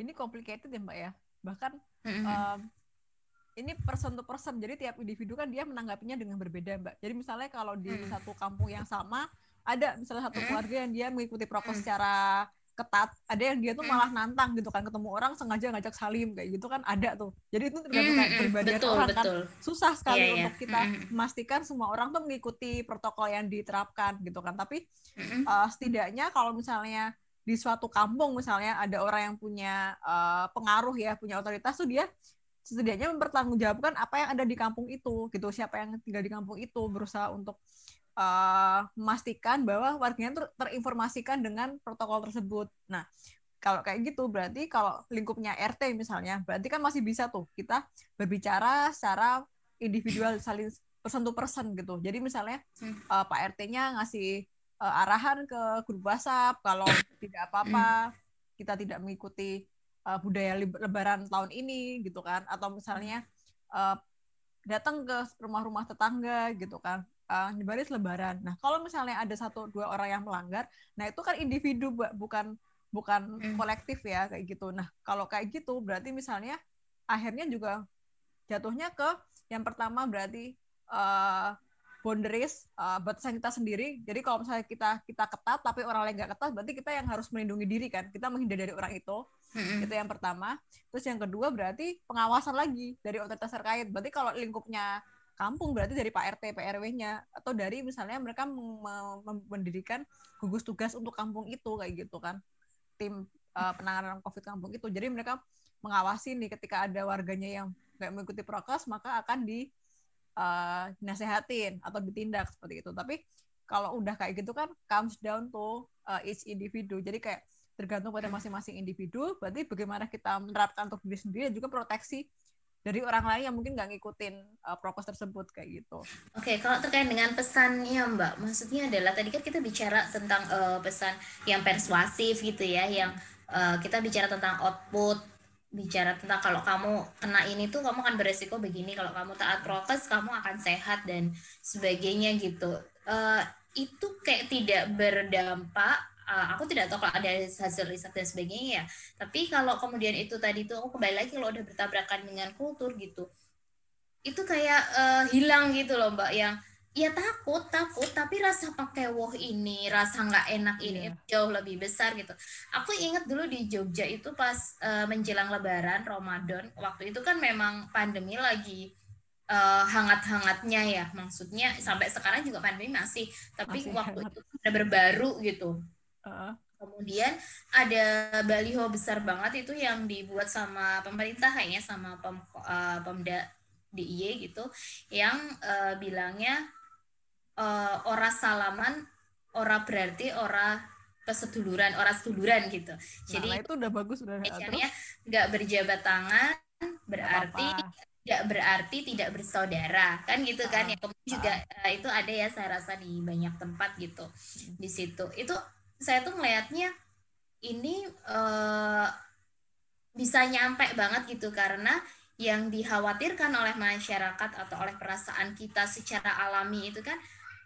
ini complicated ya mbak ya bahkan Mm-mm. um, ini person to person jadi tiap individu kan dia menanggapinya dengan berbeda mbak jadi misalnya kalau di Hmm. satu kampung yang sama ada misalnya satu Hmm. keluarga yang dia mengikuti prokes Hmm. secara ketat ada yang dia tuh Hmm. malah nantang gitu kan ketemu orang sengaja ngajak salim kayak gitu kan ada tuh jadi itu tergantung Mm-mm. kepribadian betul orang kan betul. susah sekali Iya, iya. untuk kita Mm-mm. memastikan semua orang tuh mengikuti protokol yang diterapkan gitu kan tapi Mm-mm. uh, setidaknya kalau misalnya di suatu kampung misalnya ada orang yang punya uh, pengaruh ya punya otoritas tuh dia setidaknya mempertanggungjawabkan apa yang ada di kampung itu gitu. Siapa yang tinggal di kampung itu berusaha untuk uh, memastikan bahwa warganya ter- terinformasikan dengan protokol tersebut. Nah kalau kayak gitu berarti kalau lingkupnya RT misalnya berarti kan masih bisa tuh kita berbicara secara individual saling person to person gitu. Jadi misalnya Hmm. uh, Pak RT-nya ngasih uh, arahan ke grup WhatsApp kalau tidak apa-apa kita tidak mengikuti uh, budaya Lebaran tahun ini gitu kan atau misalnya uh, datang ke rumah-rumah tetangga gitu kan uh, nyebarin Lebaran. Nah kalau misalnya ada satu dua orang yang melanggar, nah itu kan individu Bu- bukan bukan Hmm. kolektif ya kayak gitu. Nah kalau kayak gitu berarti misalnya akhirnya juga jatuhnya ke yang pertama berarti uh, boundaries uh, batasan kita sendiri. Jadi kalau misalnya kita kita ketat tapi orang lain nggak ketat, berarti kita yang harus melindungi diri kan. Kita menghindari dari orang itu. Mm-mm. Itu yang pertama. Terus yang kedua berarti pengawasan lagi dari otoritas terkait. Berarti kalau lingkupnya kampung berarti dari Pak RT, Pak RW-nya atau dari misalnya mereka mendirikan gugus tugas untuk kampung itu kayak gitu kan. Tim uh, penanganan Covid kampung itu. Jadi mereka mengawasi nih ketika ada warganya yang nggak mengikuti prokes maka akan di uh, dinasehatin atau ditindak seperti itu. Tapi kalau udah kayak gitu kan comes down to uh, each individu. Jadi kayak tergantung pada masing-masing individu. Berarti bagaimana kita menerapkan untuk diri sendiri dan juga proteksi dari orang lain yang mungkin nggak ngikutin uh, prokes tersebut kayak gitu. Oke, kalau terkait dengan pesannya Mbak, maksudnya adalah tadi kan kita bicara tentang eh, pesan yang persuasif gitu ya, yang eh, kita bicara tentang output, bicara tentang kalau kamu kena ini tuh kamu akan beresiko begini, kalau kamu taat prokes kamu akan sehat dan sebagainya gitu. Eh, itu kayak tidak berdampak. Eh, aku tidak tahu kalau ada hasil riset dan sebagainya ya. Tapi kalau kemudian itu tadi tuh aku kembali lagi kalau udah bertabrakan dengan kultur gitu, itu kayak eh, hilang gitu loh mbak yang ya takut takut tapi rasa pakai woh ini rasa nggak enak ini itu jauh lebih besar gitu. Aku ingat dulu di Jogja itu pas eh, menjelang Lebaran Ramadan waktu itu kan memang pandemi lagi eh, hangat-hangatnya ya. Maksudnya sampai sekarang juga pandemi masih tapi Masih waktu hangat. itu udah berbaru gitu Uh, Kemudian ada baliho besar banget itu yang dibuat sama pemerintah kayaknya sama pem, eh, Pemda DIY gitu yang eh, bilangnya eh, ora salaman, ora berarti ora keseduluran, ora seduluran gitu. Jadi nah, itu udah bagus udah. Indonesia nggak berjabat tangan berarti tidak berarti tidak bersaudara. Kan gitu kan Ah, ya kemudian juga eh, itu ada ya saya rasa di banyak tempat gitu di situ. Itu saya tuh ngelihatnya ini eh, bisa nyampe banget gitu karena yang dikhawatirkan oleh masyarakat atau oleh perasaan kita secara alami itu kan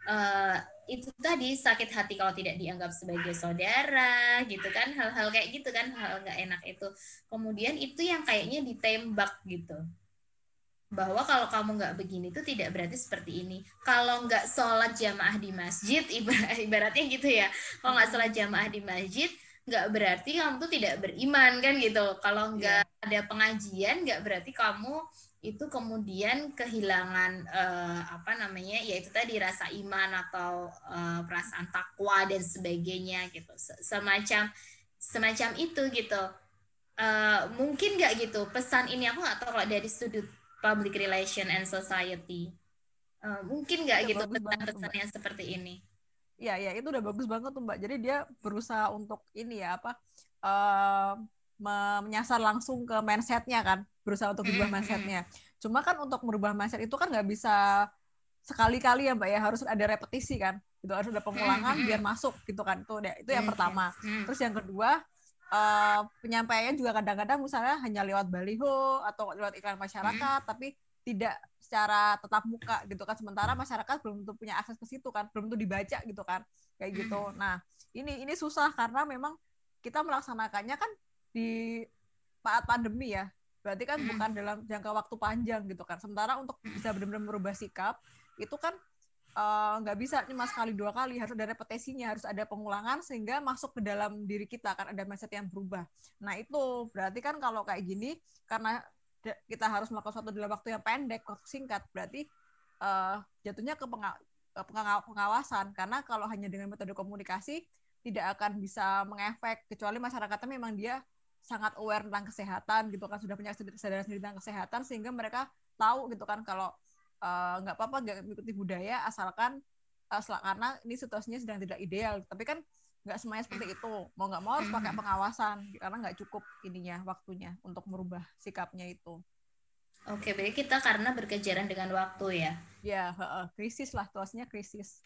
uh, itu tadi sakit hati kalau tidak dianggap sebagai saudara gitu kan hal-hal kayak gitu kan hal nggak enak itu. Kemudian itu yang kayaknya ditembak gitu bahwa kalau kamu nggak begini itu tidak berarti seperti ini. Kalau nggak sholat jamaah di masjid ibaratnya gitu ya. Kalau nggak sholat jamaah di masjid nggak berarti kamu tuh tidak beriman kan gitu. Kalau nggak yeah. ada pengajian nggak berarti kamu itu kemudian kehilangan uh, apa namanya yaitu tadi rasa iman atau uh, perasaan takwa dan sebagainya gitu. Semacam semacam itu gitu. Uh, mungkin nggak gitu. Pesan ini aku nggak tahu kalau dari sudut public relation and society. Uh, mungkin nggak gitu pesan-pesan yang seperti ini. Ya ya itu udah bagus banget tuh mbak. Jadi dia berusaha untuk ini ya apa uh, menyasar langsung ke mindsetnya kan berusaha untuk berubah mindsetnya. Cuma kan untuk merubah mindset itu kan nggak bisa sekali-kali ya mbak ya. Harus ada repetisi kan itu harus ada pengulangan biar masuk gitu kan. Itu itu yang pertama. Terus yang kedua uh, penyampaiannya juga kadang-kadang misalnya hanya lewat baliho atau lewat iklan masyarakat tapi tidak secara tetap muka gitu kan. Sementara masyarakat belum tentu punya akses ke situ kan belum tentu dibaca gitu kan kayak gitu. Nah ini ini susah karena memang kita melaksanakannya kan di saat pandemi ya. Berarti kan hmm. bukan dalam jangka waktu panjang gitu kan. Sementara untuk bisa benar-benar merubah sikap itu kan eh, nggak uh, bisa cuma sekali dua kali. Harus ada repetisinya harus ada pengulangan sehingga masuk ke dalam diri kita kan ada mindset yang berubah. Nah itu. Berarti kan kalau kayak gini karena kita harus melakukan sesuatu dalam waktu yang pendek waktu singkat berarti uh, jatuhnya ke pengawasan. Karena kalau hanya dengan metode komunikasi tidak akan bisa mengefek kecuali masyarakatnya memang dia sangat aware tentang kesehatan gitu kan sudah punya kesadaran sendiri tentang kesehatan sehingga mereka tahu gitu kan kalau eh, nggak uh, apa-apa nggak mengikuti budaya asalkan uh, karena ini situasinya sedang tidak ideal. Tapi kan nggak semuanya seperti itu. Mau nggak mau harus pakai pengawasan karena nggak cukup ininya waktunya untuk merubah sikapnya itu. Oke, berarti kita karena berkejaran dengan waktu ya? Ya, uh, krisis lah, situasinya krisis.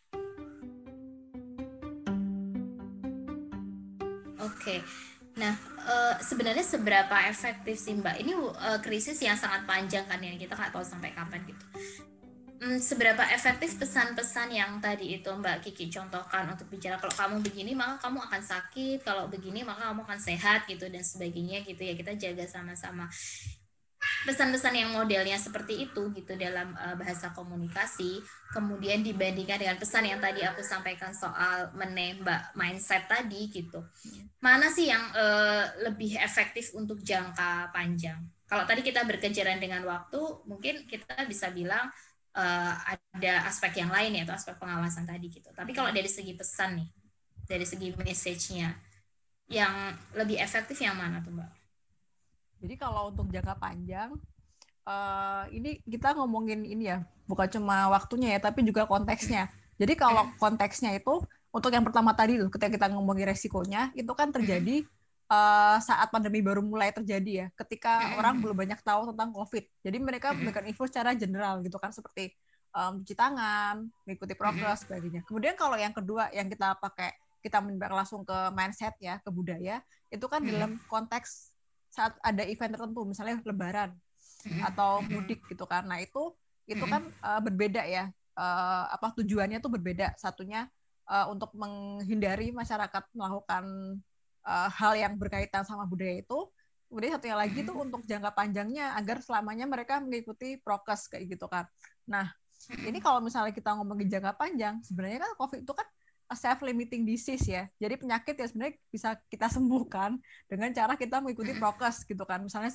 Oke, Nah, uh, sebenarnya seberapa efektif sih Mbak? Ini uh, krisis yang sangat panjang kan ya, kita nggak tahu sampai kapan gitu. Hmm, seberapa efektif pesan-pesan yang tadi itu Mbak Kiki contohkan untuk bicara kalau kamu begini maka kamu akan sakit, kalau begini maka kamu akan sehat gitu dan sebagainya gitu ya kita jaga sama-sama pesan-pesan yang modelnya seperti itu gitu dalam uh, bahasa komunikasi kemudian dibandingkan dengan pesan yang tadi aku sampaikan soal menembak mindset tadi gitu. Mana sih yang uh, lebih efektif untuk jangka panjang? Kalau tadi kita berkejaran dengan waktu mungkin kita bisa bilang uh, ada aspek yang lain ya atau aspek pengawasan tadi gitu. Tapi kalau dari segi pesan nih dari segi message-nya yang lebih efektif yang mana tuh mbak jadi kalau untuk jangka panjang, uh, ini kita ngomongin ini ya, bukan cuma waktunya ya, tapi juga konteksnya. Jadi kalau konteksnya itu untuk yang pertama tadi tuh, ketika kita ngomongin resikonya, itu kan terjadi uh, saat pandemi baru mulai terjadi ya, ketika orang belum banyak tahu tentang COVID. Jadi mereka memberikan info secara general gitu kan, seperti um, cuci tangan, mengikuti progres, sebagainya. Kemudian kalau yang kedua yang kita pakai kita langsung ke mindset ya, ke budaya, itu kan dalam konteks saat ada event tertentu misalnya lebaran atau mudik gitu karena itu itu kan uh, berbeda ya. Uh, apa tujuannya tuh berbeda. Satunya uh, untuk menghindari masyarakat melakukan uh, hal yang berkaitan sama budaya itu. Kemudian satunya lagi tuh untuk jangka panjangnya agar selamanya mereka mengikuti prokes kayak gitu kan. Nah ini kalau misalnya kita ngomongin jangka panjang sebenarnya kan covid itu kan self limiting disease ya. Jadi penyakit yang sebenarnya bisa kita sembuhkan dengan cara kita mengikuti prokes gitu kan. Misalnya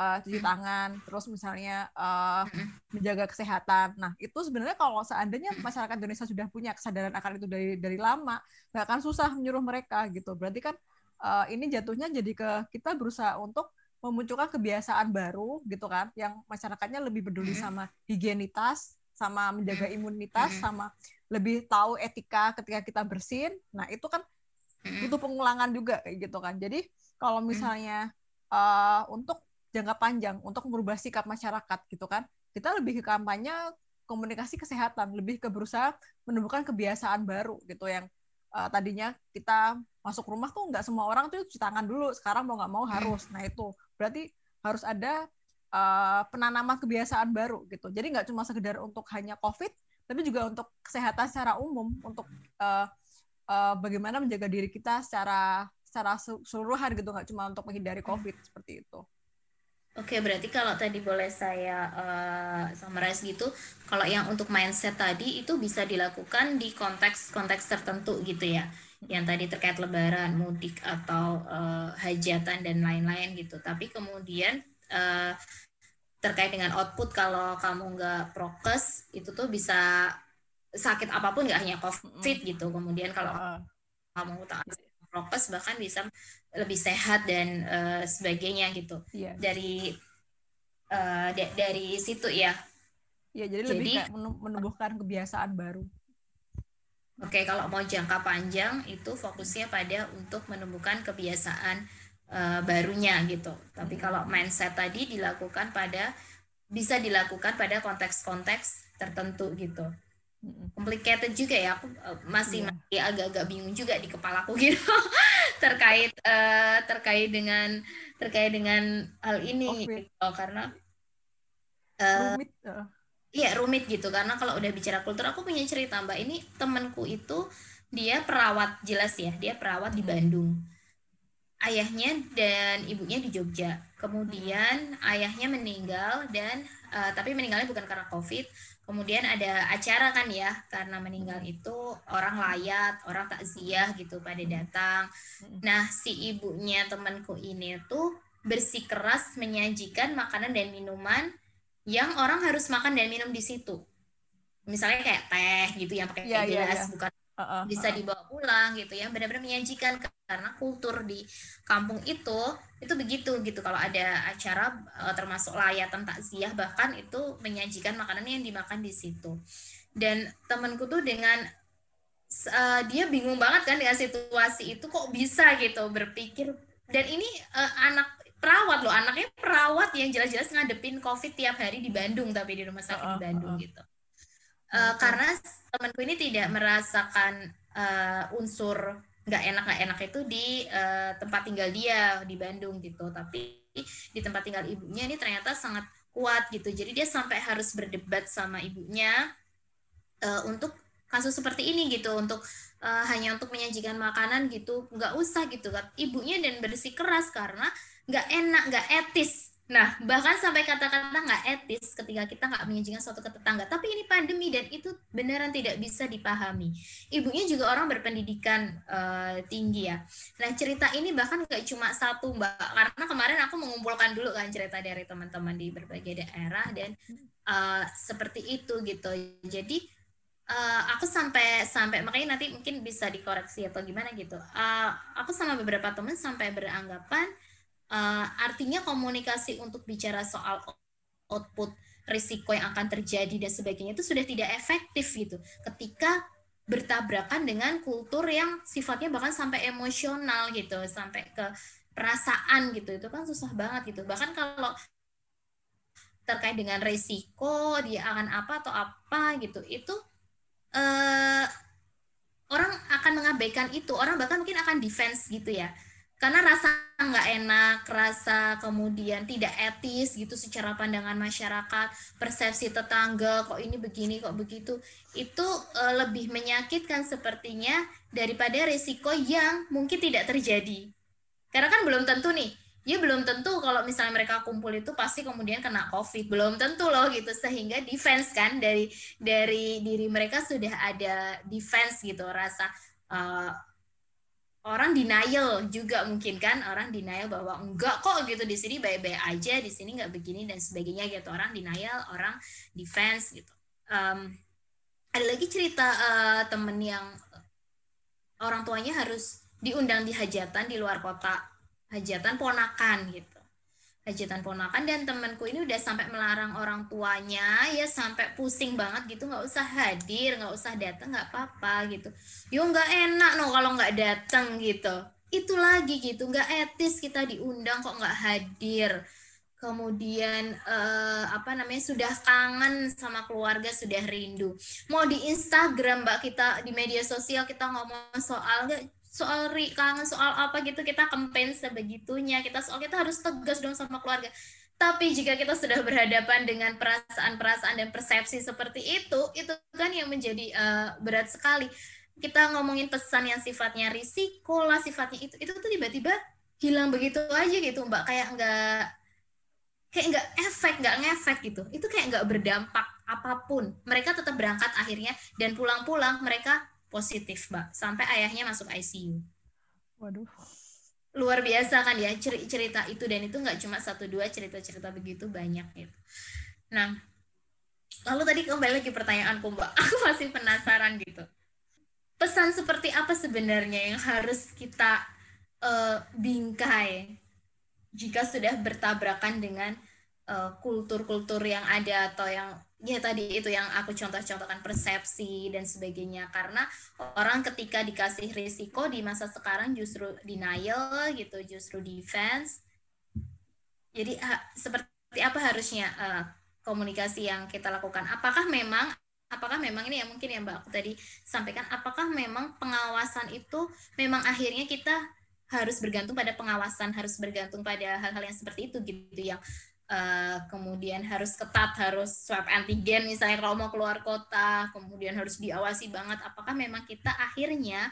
uh, cuci tangan, terus misalnya uh, menjaga kesehatan. Nah, itu sebenarnya kalau seandainya masyarakat Indonesia sudah punya kesadaran akan itu dari dari lama, nggak akan susah menyuruh mereka gitu. Berarti kan uh, ini jatuhnya jadi ke kita berusaha untuk memunculkan kebiasaan baru gitu kan, yang masyarakatnya lebih peduli sama higienitas, sama menjaga imunitas, sama lebih tahu etika ketika kita bersin. Nah, itu kan butuh pengulangan juga kayak gitu kan. Jadi kalau misalnya uh, untuk jangka panjang untuk merubah sikap masyarakat gitu kan, kita lebih ke kampanye komunikasi kesehatan, lebih ke berusaha menemukan kebiasaan baru gitu yang uh, tadinya kita masuk rumah tuh nggak semua orang tuh cuci tangan dulu, sekarang mau nggak mau harus. Nah itu berarti harus ada uh, penanaman kebiasaan baru gitu. Jadi nggak cuma sekedar untuk hanya COVID, tapi juga untuk kesehatan secara umum, untuk uh, uh, bagaimana menjaga diri kita secara secara seluruhan gitu, nggak cuma untuk menghindari COVID seperti itu. Oke, berarti kalau tadi boleh saya uh, summarize gitu, kalau yang untuk mindset tadi itu bisa dilakukan di konteks-konteks tertentu gitu ya. Yang tadi terkait lebaran, mudik atau uh, hajatan dan lain-lain gitu. Tapi kemudian uh, terkait dengan output kalau kamu nggak prokes itu tuh bisa sakit apa pun nggak hanya covid gitu. Kemudian kalau uh. kamu tak prokes bahkan bisa lebih sehat dan uh, sebagainya gitu yeah. dari uh, dari situ ya ya jadi, jadi lebih kayak menumbuhkan kebiasaan baru Oke, okay, kalau mau jangka panjang itu fokusnya pada untuk menumbuhkan kebiasaan uh, barunya gitu. Tapi kalau mindset tadi dilakukan pada bisa dilakukan pada konteks-konteks tertentu gitu. Complicated juga ya aku uh, masih yeah. masih agak-agak bingung juga di kepalaku gitu. Terkait uh, terkait dengan terkait dengan hal ini okay. gitu. Karena uh, rumit iya rumit gitu. Karena kalau udah bicara kultur aku punya cerita mbak. Ini temanku itu dia perawat jelas ya dia perawat di Bandung ayahnya dan ibunya di Jogja. Kemudian ayahnya meninggal dan uh, tapi meninggalnya bukan karena covid. Kemudian ada acara kan ya karena meninggal itu orang layat orang takziah gitu pada datang. Nah si ibunya temanku ini tuh bersikeras menyajikan makanan dan minuman yang orang harus makan dan minum di situ. Misalnya kayak teh gitu yang pakai yeah, gelas yeah, yeah. bukan uh, uh, bisa dibawa pulang gitu ya benar-benar menyajikan karena kultur di kampung itu itu begitu gitu. Kalau ada acara uh, termasuk layatan takziah bahkan itu menyajikan makanan yang dimakan di situ. Dan temanku tuh dengan uh, dia bingung banget kan dengan situasi itu kok bisa gitu berpikir. Dan ini uh, anak perawat loh anaknya perawat yang jelas-jelas ngadepin covid tiap hari di Bandung tapi di rumah sakit uh, di Bandung uh, gitu uh, karena temanku ini tidak merasakan uh, unsur nggak enak nggak enak itu di uh, tempat tinggal dia di Bandung gitu. Tapi di tempat tinggal ibunya ini ternyata sangat kuat gitu. Jadi dia sampai harus berdebat sama ibunya uh, untuk kasus seperti ini gitu. Untuk uh, hanya untuk menyajikan makanan gitu. Nggak usah gitu. Ibunya dan bersikeras karena nggak enak nggak etis Nah, bahkan sampai kata-kata nggak etis ketika kita nggak menyajikan suatu ke tetangga. Tapi ini pandemi dan itu beneran tidak bisa dipahami. Ibunya juga orang berpendidikan uh, tinggi ya. Nah, cerita ini bahkan nggak cuma satu mbak. Karena kemarin aku mengumpulkan dulu kan cerita dari teman-teman di berbagai daerah dan uh, seperti itu gitu. Jadi uh, aku sampai sampai makanya nanti mungkin bisa dikoreksi atau gimana gitu. Uh, aku sama beberapa teman sampai beranggapan uh, artinya komunikasi untuk bicara soal output risiko yang akan terjadi dan sebagainya itu sudah tidak efektif gitu. Ketika bertabrakan dengan kultur yang sifatnya bahkan sampai emosional gitu sampai ke perasaan gitu. Itu kan susah banget gitu. Bahkan kalau terkait dengan risiko dia akan apa atau apa gitu itu eh, orang akan mengabaikan itu. Orang bahkan mungkin akan defense gitu ya karena rasa nggak enak, rasa kemudian tidak etis gitu secara pandangan masyarakat, persepsi tetangga kok ini begini kok begitu, itu uh, lebih menyakitkan sepertinya daripada risiko yang mungkin tidak terjadi. Karena kan belum tentu nih, ya belum tentu kalau misalnya mereka kumpul itu pasti kemudian kena covid, belum tentu loh gitu sehingga defense kan dari dari diri mereka sudah ada defense gitu rasa uh, orang denial juga mungkin kan orang denial bahwa enggak kok gitu di sini baik-baik aja di sini nggak begini dan sebagainya gitu. Orang denial orang defense gitu. Um, ada lagi cerita uh, temen yang orang tuanya harus diundang di hajatan di luar kota. Hajatan ponakan gitu hajatan ponakan dan temanku ini udah sampai melarang orang tuanya ya sampai pusing banget gitu nggak usah hadir nggak usah datang nggak apa-apa gitu. Yo nggak enak no kalau nggak datang gitu. Itu lagi gitu nggak etis kita diundang kok nggak hadir. Kemudian eh, apa namanya sudah kangen sama keluarga sudah rindu. Mau di Instagram mbak kita di media sosial kita ngomong soal soal ri, kangen soal apa gitu kita campaign sebegitunya kita soal kita harus tegas dong sama keluarga Tapi jika kita sudah berhadapan dengan perasaan-perasaan dan persepsi seperti itu, itu kan yang menjadi uh, berat sekali. Kita ngomongin pesan yang sifatnya risiko lah, sifatnya itu, itu tuh tiba-tiba hilang begitu aja gitu, Mbak. Kayak nggak kayak nggak efek, nggak ngefek gitu. Itu kayak nggak berdampak apa pun. Mereka tetap berangkat akhirnya dan pulang-pulang mereka positif, Mbak. Sampai ayahnya masuk ICU. Waduh luar biasa kan ya cerita itu dan itu nggak cuma satu dua cerita-cerita begitu banyak gitu. Nah, lalu tadi kembali lagi pertanyaanku mbak, aku masih penasaran gitu. Pesan seperti apa sebenarnya yang harus kita uh, bingkai jika sudah bertabrakan dengan eh, kultur-kultur uh, yang ada atau yang ya tadi itu yang aku contoh-contohkan persepsi dan sebagainya. Karena orang ketika dikasih risiko di masa sekarang justru denial gitu justru defense. Jadi uh, seperti apa harusnya uh, komunikasi yang kita lakukan? Apakah memang apakah memang ini ya mungkin yang mbak aku tadi sampaikan apakah memang pengawasan itu memang akhirnya kita harus bergantung pada pengawasan harus bergantung pada hal-hal yang seperti itu gitu yang uh, kemudian harus ketat, harus swab antigen misalnya kalau mau keluar kota, kemudian harus diawasi banget. Apakah memang kita akhirnya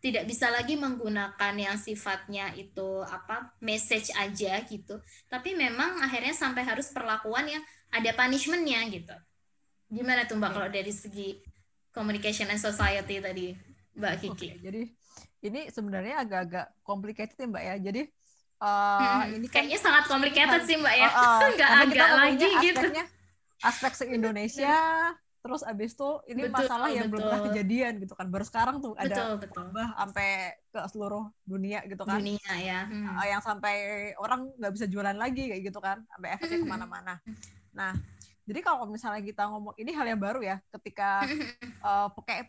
tidak bisa lagi menggunakan yang sifatnya itu apa message aja gitu, tapi memang akhirnya sampai harus perlakuan yang ada punishmentnya gitu. Gimana tuh Mbak kalau dari segi communication and society tadi Mbak Kiki? Okay, jadi ini sebenarnya agak-agak complicated ya Mbak ya. Jadi Uh, hmm, ini kan, kayaknya sangat complicated sih mbak ya, uh, uh, nggak agak lagi gitu. Aspek se Indonesia, terus abis itu ini betul, masalah yang betul. belum pernah kejadian gitu kan, baru sekarang tuh ada betul. sampai ke seluruh dunia gitu kan. Dunia ya. Hmm. Uh, yang sampai orang nggak bisa jualan lagi kayak gitu kan, sampai efeknya ke mana-mana. Nah, jadi kalau misalnya kita ngomong ini hal yang baru ya, ketika uh, pakai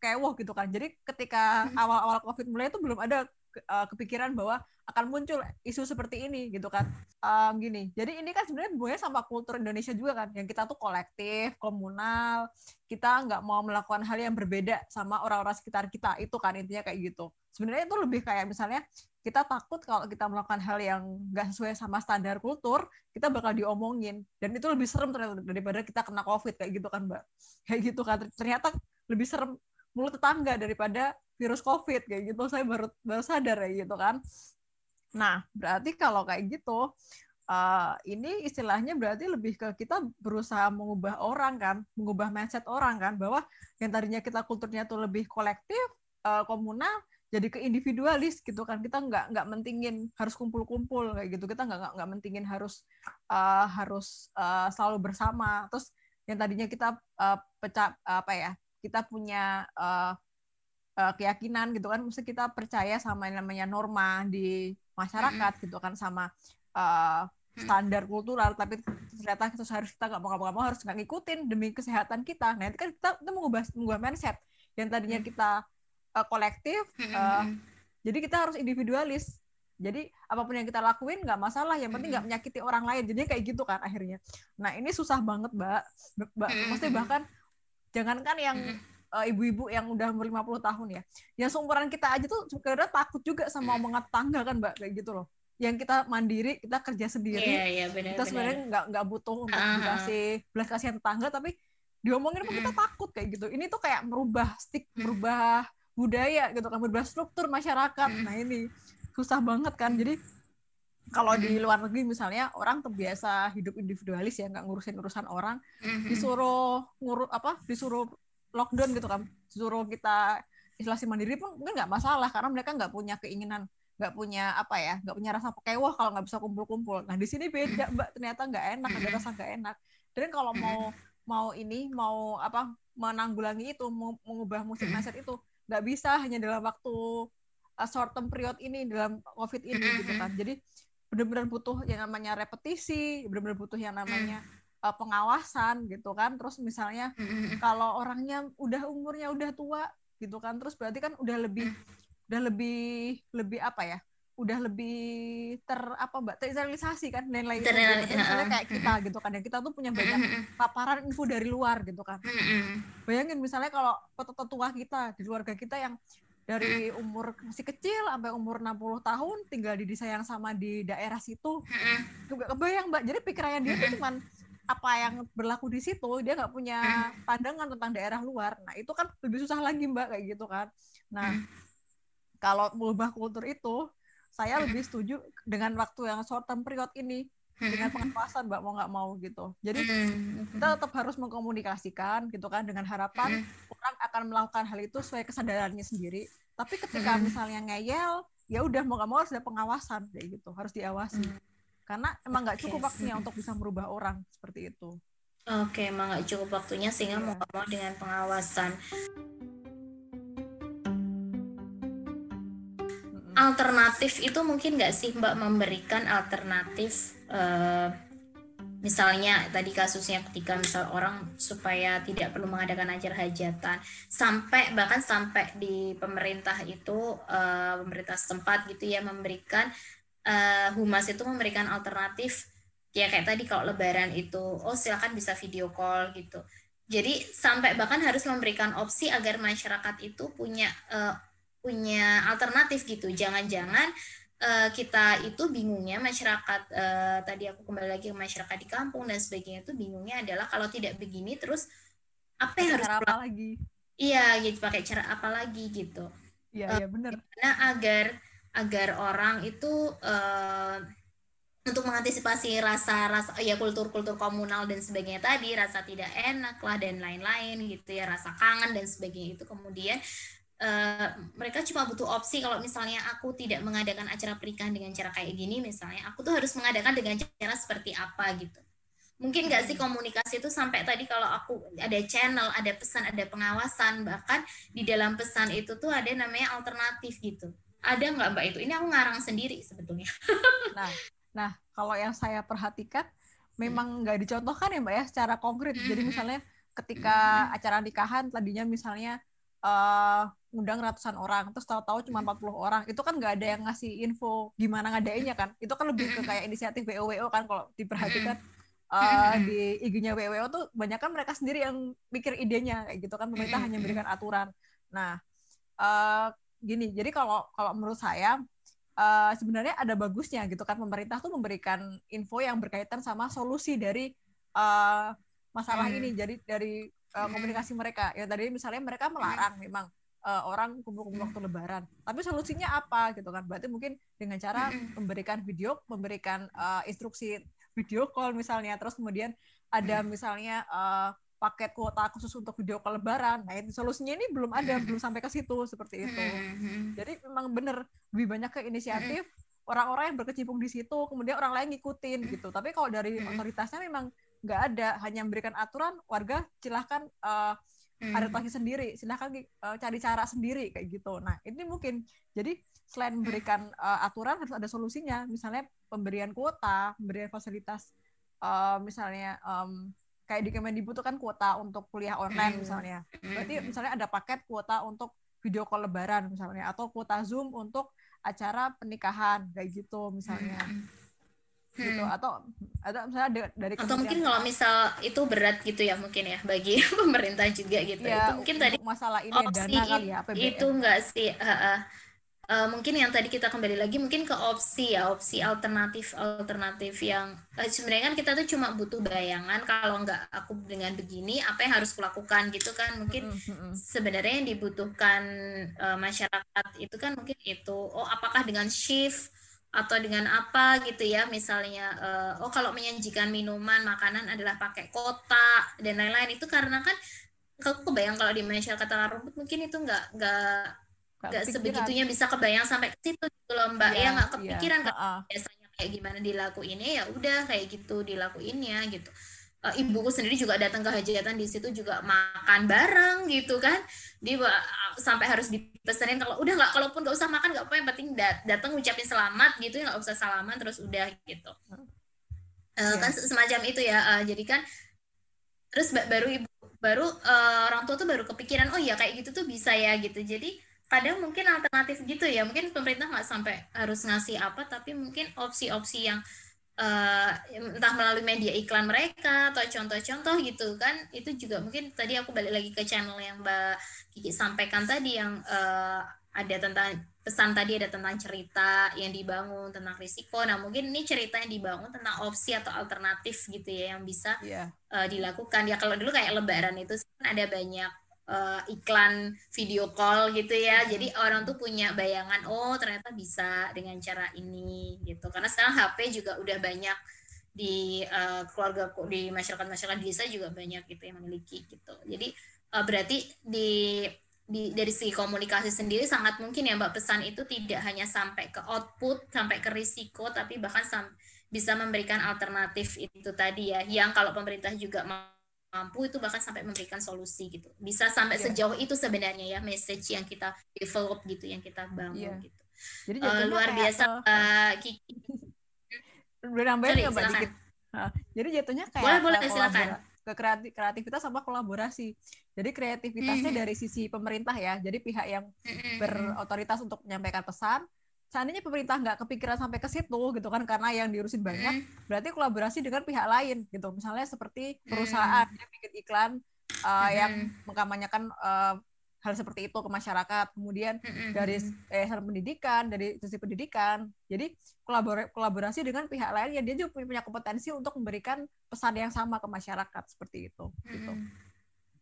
kewoh gitu kan. Jadi ketika awal-awal COVID mulai itu belum ada uh, kepikiran bahwa akan muncul isu seperti ini gitu kan. Um, gini jadi ini kan sebenarnya hubungannya sama kultur Indonesia juga kan yang kita tuh kolektif komunal kita nggak mau melakukan hal yang berbeda sama orang-orang sekitar kita itu kan intinya kayak gitu. Sebenarnya itu lebih kayak misalnya kita takut kalau kita melakukan hal yang nggak sesuai sama standar kultur kita bakal diomongin. Dan itu lebih serem ternyata daripada kita kena covid kayak gitu kan mbak. Kayak gitu kan ternyata lebih serem mulut tetangga daripada virus COVID kayak gitu. Saya baru baru sadar ya gitu kan. Nah, berarti kalau kayak gitu uh, ini istilahnya berarti lebih ke kita berusaha mengubah orang kan, mengubah mindset orang kan bahwa yang tadinya kita kulturnya tuh lebih kolektif, uh, komunal jadi ke individualis gitu kan kita nggak nggak mentingin harus kumpul-kumpul kayak gitu kita nggak nggak mentingin harus uh, harus uh, selalu bersama terus yang tadinya kita uh, pecah apa ya kita punya uh, uh, keyakinan gitu kan. Mesti kita percaya sama yang namanya norma di masyarakat gitu kan sama uh, standar kultural. Tapi ternyata kita harus kita nggak mau nggak mau harus nggak ngikutin demi kesehatan kita. Nah itu kan kita itu mengubah mengubah mindset yang tadinya kita uh, kolektif uh, jadi kita harus individualis. Jadi apa pun yang kita lakuin nggak masalah. Yang penting nggak menyakiti orang lain. Jadi kayak gitu kan akhirnya. Nah ini susah banget mbak. Mbak mesti bahkan jangankan yang uh, ibu-ibu yang udah umur 50 tahun ya. Yang seumuran kita aja tuh sebenarnya takut juga sama omongan tetangga kan, Mbak, kayak gitu loh. Yang kita mandiri, kita kerja sendiri. Yeah, yeah, bener, kita sebenarnya nggak nggak butuh untuk uh-huh. dikasih belas kasihan tetangga, tapi diomongin pun kita takut kayak gitu. Ini tuh kayak merubah stick, merubah budaya gitu kan, merubah struktur masyarakat. Nah ini susah banget kan. Jadi kalau di luar negeri misalnya orang terbiasa hidup individualis ya nggak ngurusin urusan orang. Disuruh ngurus apa disuruh lockdown gitu kan. Suruh kita isolasi mandiri pun mungkin nggak masalah karena mereka nggak punya keinginan nggak punya apa ya nggak punya rasa kecewa kalau nggak bisa kumpul-kumpul. Nah di sini beda mbak. Ternyata nggak enak ada rasa nggak enak. Dan kalau mau mau ini mau apa menanggulangi itu mengubah musik mindset itu nggak bisa hanya dalam waktu uh, short term period ini dalam covid ini gitu kan. Jadi benar-benar butuh yang namanya repetisi benar-benar butuh yang namanya uh, pengawasan gitu kan. Terus misalnya kalau orangnya udah umurnya udah tua gitu kan terus berarti kan udah lebih udah lebih lebih apa ya udah lebih ter apa mbak terinstalasi kan dan lain misalnya kayak kita gitu kan yang kita tuh punya banyak paparan info dari luar gitu kan. Bayangin misalnya kalau tua kita di keluarga kita yang dari umur masih kecil sampai umur 60 tahun tinggal di desa yang sama di daerah situ. Juga kebayang mbak. Jadi pikirannya dia tuh cuman apa yang berlaku di situ dia nggak punya pandangan tentang daerah luar. Nah itu kan lebih susah lagi mbak kayak gitu kan. Nah kalau mengubah kultur itu saya lebih setuju dengan waktu yang short term period ini dengan pengawasan mbak mau nggak mau gitu. Jadi kita tetap harus mengkomunikasikan gitu kan dengan harapan orang akan melakukan hal itu sesuai kesadarannya sendiri. Tapi ketika misalnya ngeyel ya udah mau nggak mau harus ada pengawasan kayak gitu harus diawasi. Karena emang nggak cukup waktunya untuk bisa merubah orang seperti itu. Oke, emang nggak cukup waktunya sehingga mau nggak mau dengan pengawasan. Alternatif itu mungkin nggak sih Mbak memberikan alternatif uh, misalnya tadi kasusnya ketika misal orang supaya tidak perlu mengadakan ajar hajatan sampai bahkan sampai di pemerintah itu uh, pemerintah setempat gitu ya memberikan uh, humas itu memberikan alternatif. Ya kayak tadi kalau lebaran itu oh silakan bisa video call gitu. Jadi sampai bahkan harus memberikan opsi agar masyarakat itu punya uh, punya alternatif gitu. Jangan-jangan uh, kita itu bingungnya masyarakat uh, tadi aku kembali lagi ke masyarakat di kampung dan sebagainya itu bingungnya adalah kalau tidak begini terus apa yang harus apa lagi? Iya gitu pakai cara apa lagi gitu. Iya uh, iya benar nah agar agar orang itu uh, untuk mengantisipasi rasa-rasa ya kultur-kultur komunal dan sebagainya tadi rasa tidak enak lah dan lain-lain gitu ya rasa kangen dan sebagainya itu kemudian uh, mereka cuma butuh opsi. Kalau misalnya aku tidak mengadakan acara pernikahan dengan cara kayak gini misalnya aku tuh harus mengadakan dengan cara seperti apa gitu. Mungkin nggak sih komunikasi itu sampai tadi kalau aku ada channel ada pesan ada pengawasan bahkan di dalam pesan itu tuh ada namanya alternatif gitu. Ada nggak mbak? Itu ini aku ngarang sendiri sebetulnya. Nah nah kalau yang saya perhatikan memang nggak dicontohkan ya mbak ya secara konkret. Jadi misalnya ketika acara nikahan tadinya misalnya uh, ngundang ratusan orang terus tahu-tahu cuma 40 orang. Itu kan nggak ada yang ngasih info gimana ngadainnya kan. Itu kan lebih ke kayak inisiatif WO kan kalau diperhatikan. Uh, di IG-nya WO tuh banyak kan mereka sendiri yang mikir idenya kayak gitu kan. Pemerintah hanya memberikan aturan. Nah uh, gini jadi kalau kalau menurut saya uh, sebenarnya ada bagusnya gitu kan. Pemerintah tuh memberikan info yang berkaitan sama solusi dari uh, masalah hmm. ini. Jadi dari uh, komunikasi mereka. Ya tadi misalnya mereka melarang memang uh, orang kumpul-kumpul waktu lebaran. Tapi solusinya apa gitu kan? Berarti mungkin dengan cara memberikan video memberikan uh, instruksi video call misalnya terus kemudian ada misalnya uh, paket kuota khusus untuk video call lebaran. Nah, itu solusinya ini belum ada, belum sampai ke situ seperti itu. Jadi memang benar lebih banyak ke inisiatif orang-orang yang berkecimpung di situ, kemudian orang lain ngikutin gitu. Tapi kalau dari otoritasnya memang nggak ada, hanya memberikan aturan warga silahkan uh, adaptasi sendiri, silahkan uh, cari cara sendiri kayak gitu. Nah, ini mungkin jadi selain memberikan uh, aturan harus ada solusinya, misalnya pemberian kuota, pemberian fasilitas, uh, misalnya um, kayak di Kemendikbud itu kan kuota untuk kuliah online misalnya. Berarti misalnya ada paket kuota untuk video call lebaran misalnya atau kuota Zoom untuk acara pernikahan kayak gitu misalnya. Gitu. Atau atau misalnya dari atau mungkin kalau misal itu berat gitu ya mungkin ya bagi pemerintah juga gitu. Ya, itu mungkin tadi masalah ini dana kali ya APBN. itu enggak sih uh, uh, uh, mungkin yang tadi kita kembali lagi mungkin ke opsi ya opsi alternatif alternatif yang uh, sebenarnya kan kita tuh cuma butuh bayangan kalau nggak aku dengan begini apa yang harus kulakukan gitu kan. Mungkin sebenarnya yang dibutuhkan uh, masyarakat itu kan mungkin itu. Oh apakah dengan shift atau dengan apa gitu ya misalnya uh, oh kalau menyajikan minuman makanan adalah pakai kotak dan lain-lain itu karena kan aku kebayang kalau di masyarakat rumput mungkin itu nggak nggak nggak sebegitunya bisa kebayang sampai ke situ gitu loh mbak ya nggak iya. kepikiran yeah. uh -uh. biasanya kayak gimana dilakuinnya ya udah kayak gitu dilakuinnya gitu uh, ibuku sendiri juga datang ke hajatan di situ juga makan bareng gitu kan. Di sampai harus dipesenin kalau udah nggak kalaupun nggak usah makan nggak apa yang penting dat datang ucapin selamat gitu ya nggak usah salaman terus udah gitu. Uh, yeah. kan semacam itu ya uh, jadi kan terus baru ibu baru uh, orang tua tuh baru kepikiran oh ya kayak gitu tuh bisa ya gitu. Jadi kadang mungkin alternatif gitu ya mungkin pemerintah nggak sampai harus ngasih apa tapi mungkin opsi-opsi yang uh, entah melalui media iklan mereka atau contoh-contoh gitu kan itu juga mungkin tadi aku balik lagi ke channel yang Mbak Kiki sampaikan tadi yang uh, ada tentang pesan tadi ada tentang cerita yang dibangun tentang risiko. Nah, mungkin ini cerita yang dibangun tentang opsi atau alternatif gitu ya yang bisa yeah. Iya. uh, dilakukan. Ya kalau dulu kayak lebaran itu kan ada banyak uh, iklan video call gitu ya. Hmm. Jadi orang tuh punya bayangan oh ternyata bisa dengan cara ini gitu. Karena sekarang HP juga udah banyak di uh, keluarga di masyarakat masyarakat desa juga banyak gitu yang memiliki gitu. Jadi uh, berarti di di, dari segi komunikasi sendiri sangat mungkin ya Mbak pesan itu tidak hanya sampai ke output, sampai ke risiko, tapi bahkan sam, bisa memberikan alternatif itu tadi ya, yang kalau pemerintah juga mampu itu bahkan sampai memberikan solusi gitu. Bisa sampai yeah. sejauh itu sebenarnya ya message yang kita develop gitu, yang kita bangun yeah. gitu. Jadi uh, luar biasa uh, Kiki. Mbak dikit. Nah, jadi jatuhnya kayak boleh boleh silakan ke kreatif kreativitas sama kolaborasi. Jadi kreativitasnya mm -hmm. dari sisi pemerintah ya. Jadi pihak yang berotoritas untuk menyampaikan pesan. Seandainya pemerintah nggak kepikiran sampai ke situ gitu kan karena yang diurusin banyak, mm. berarti kolaborasi dengan pihak lain gitu. Misalnya seperti perusahaan mm. yang bikin iklan uh, mm. yang mengkampanyekan uh, hal seperti itu ke masyarakat. Kemudian mm-hmm. dari eh, pendidikan, dari sisi pendidikan. Jadi kolabor kolaborasi dengan pihak lain yang dia juga punya kompetensi untuk memberikan pesan yang sama ke masyarakat seperti itu. Mm-hmm. Gitu.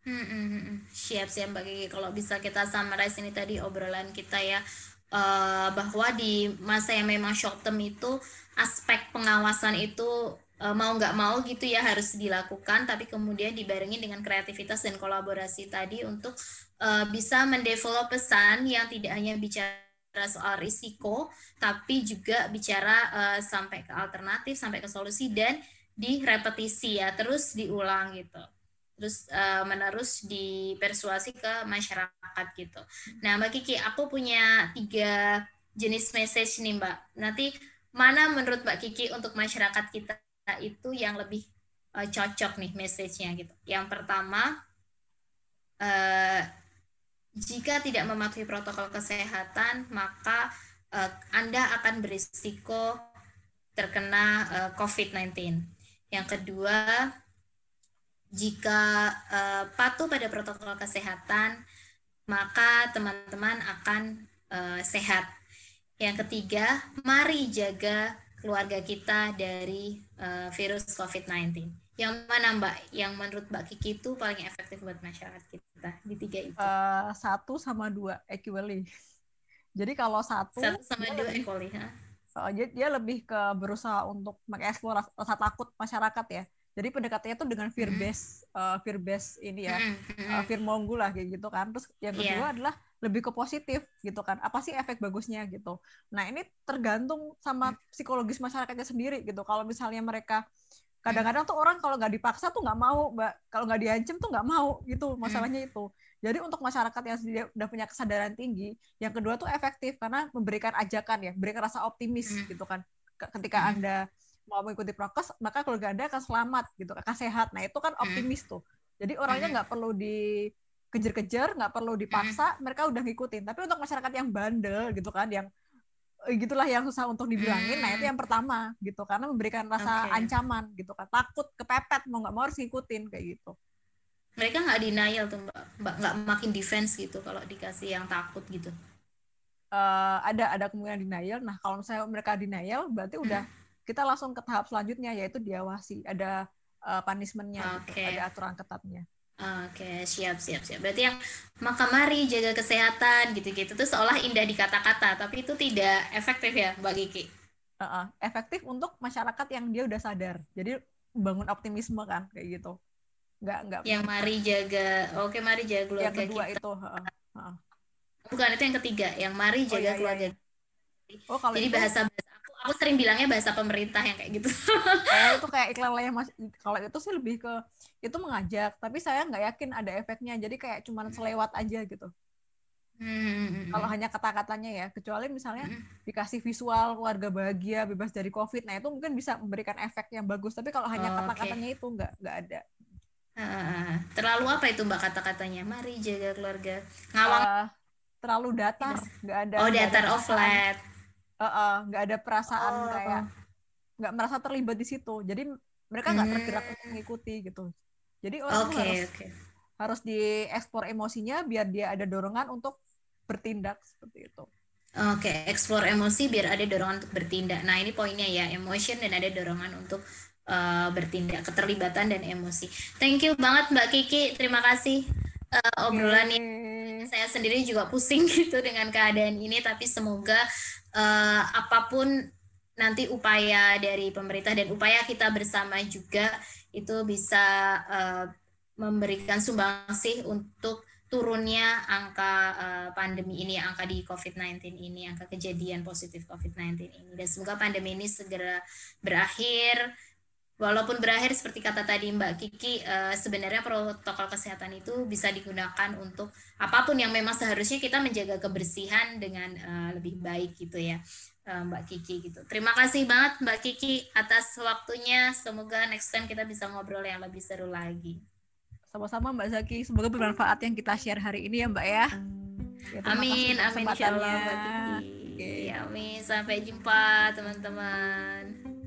Hmm, siap siap Mbak Kiki. Kalau bisa kita summarize ini tadi obrolan kita ya uh, bahwa di masa yang memang short term itu aspek pengawasan itu uh, mau nggak mau gitu ya harus dilakukan. Tapi kemudian dibarengi dengan kreativitas dan kolaborasi tadi untuk uh, bisa mendevelop pesan yang tidak hanya bicara soal risiko, tapi juga bicara uh, sampai ke alternatif, sampai ke solusi dan direpetisi ya, terus diulang gitu terus uh, menerus dipersuasi ke masyarakat gitu. Nah, Mbak Kiki, aku punya tiga jenis message nih, Mbak. Nanti mana menurut Mbak Kiki untuk masyarakat kita itu yang lebih uh, cocok nih message-nya gitu. Yang pertama, uh, jika tidak mematuhi protokol kesehatan, maka uh, Anda akan berisiko terkena uh, COVID-19. Yang kedua, jika uh, patuh pada protokol kesehatan, maka teman-teman akan uh, sehat. Yang ketiga, mari jaga keluarga kita dari uh, virus COVID-19. Yang mana Mbak? Yang menurut Mbak Kiki itu paling efektif buat masyarakat kita di tiga itu? Uh, satu sama dua equally. Jadi kalau satu, satu sama dua lebih, equally, ha? Uh, dia, dia lebih ke berusaha untuk mengeksplor rasa takut masyarakat ya jadi pendekatannya tuh dengan fear base, uh, fear base ini ya, uh, fear monggo lah kayak gitu kan. Terus yang kedua yeah. adalah lebih ke positif gitu kan. Apa sih efek bagusnya gitu. Nah ini tergantung sama psikologis masyarakatnya sendiri gitu. Kalau misalnya mereka kadang-kadang tuh orang kalau nggak dipaksa tuh nggak mau, mbak. Kalau nggak diancam tuh nggak mau gitu. Masalahnya itu. Jadi untuk masyarakat yang sudah punya kesadaran tinggi, yang kedua tuh efektif karena memberikan ajakan ya, memberikan rasa optimis gitu kan. Ketika anda mau mengikuti prokes maka keluarga anda akan selamat gitu akan sehat. Nah itu kan hmm. optimis tuh. Jadi orangnya hmm. nggak perlu dikejar-kejar nggak perlu dipaksa hmm. mereka udah ngikutin. Tapi untuk masyarakat yang bandel gitu kan yang eh, gitulah yang susah untuk dibilangin nah itu yang pertama gitu. Karena memberikan rasa okay. ancaman gitu kan. Takut kepepet mau nggak mau harus ngikutin kayak gitu. Mereka nggak denial tuh mbak. Nggak makin defense gitu kalau dikasih yang takut gitu. Uh, ada ada kemungkinan denial. Nah kalau misalnya mereka denial berarti udah kita langsung ke tahap selanjutnya yaitu diawasi ada uh, punishmentnya okay. gitu, ada aturan ketatnya Oke, okay, siap, siap, siap. Berarti yang maka mari jaga kesehatan gitu-gitu itu seolah indah di kata-kata, tapi itu tidak efektif ya, Mbak Kiki? Uh -uh. Efektif untuk masyarakat yang dia udah sadar. Jadi bangun optimisme kan, kayak gitu. Nggak, nggak. Yang mari jaga, oke okay, mari jaga keluarga Yang kedua kita. itu. Uh -uh. Bukan, itu yang ketiga. Yang mari jaga oh, iya, keluarga. Iya. Oh, kalau Jadi bahasa-bahasa aku sering bilangnya bahasa pemerintah yang kayak gitu. Oh, itu kayak iklan lain mas. Kalau itu sih lebih ke itu mengajak, tapi saya nggak yakin ada efeknya. Jadi kayak cuman hmm. selewat aja gitu. Hmm. Kalau hanya kata-katanya ya, kecuali misalnya hmm. dikasih visual keluarga bahagia, bebas dari COVID, nah itu mungkin bisa memberikan efek yang bagus. Tapi kalau hanya oh, kata-katanya okay. itu nggak nggak ada. Uh, terlalu apa itu mbak kata-katanya? Mari jaga keluarga. Ngawang. Uh, terlalu datar, nggak ada. Oh datar, oh flat nggak uh, uh, ada perasaan oh. kayak nggak merasa terlibat di situ jadi mereka nggak hmm. tergerak untuk mengikuti gitu jadi orang okay, harus okay. harus diekspor emosinya biar dia ada dorongan untuk bertindak seperti itu. Oke, okay, explore emosi biar ada dorongan untuk bertindak. Nah, ini poinnya ya, emotion dan ada dorongan untuk uh, bertindak, keterlibatan dan emosi. Thank you banget Mbak Kiki, terima kasih uh, obrolannya. Okay. Saya sendiri juga pusing gitu dengan keadaan ini, tapi semoga uh, apa pun nanti upaya dari pemerintah dan upaya kita bersama juga itu bisa uh, memberikan sumbangsih untuk turunnya angka uh, pandemi ini, angka di COVID-19 ini, angka kejadian positif COVID-19 ini. Dan semoga pandemi ini segera berakhir. Walaupun berakhir seperti kata tadi Mbak Kiki, uh, sebenarnya protokol kesehatan itu bisa digunakan untuk apa pun yang memang seharusnya kita menjaga kebersihan dengan uh, lebih baik gitu ya. Mbak Kiki gitu. Terima kasih banget Mbak Kiki atas waktunya. Semoga next time kita bisa ngobrol yang lebih seru lagi. Sama-sama Mbak Zaki. Semoga bermanfaat yang kita share hari ini ya Mbak ya. ya amin, amin insya Allah Mbak Kiki. Okay. Ya, amin. Sampai jumpa teman-teman.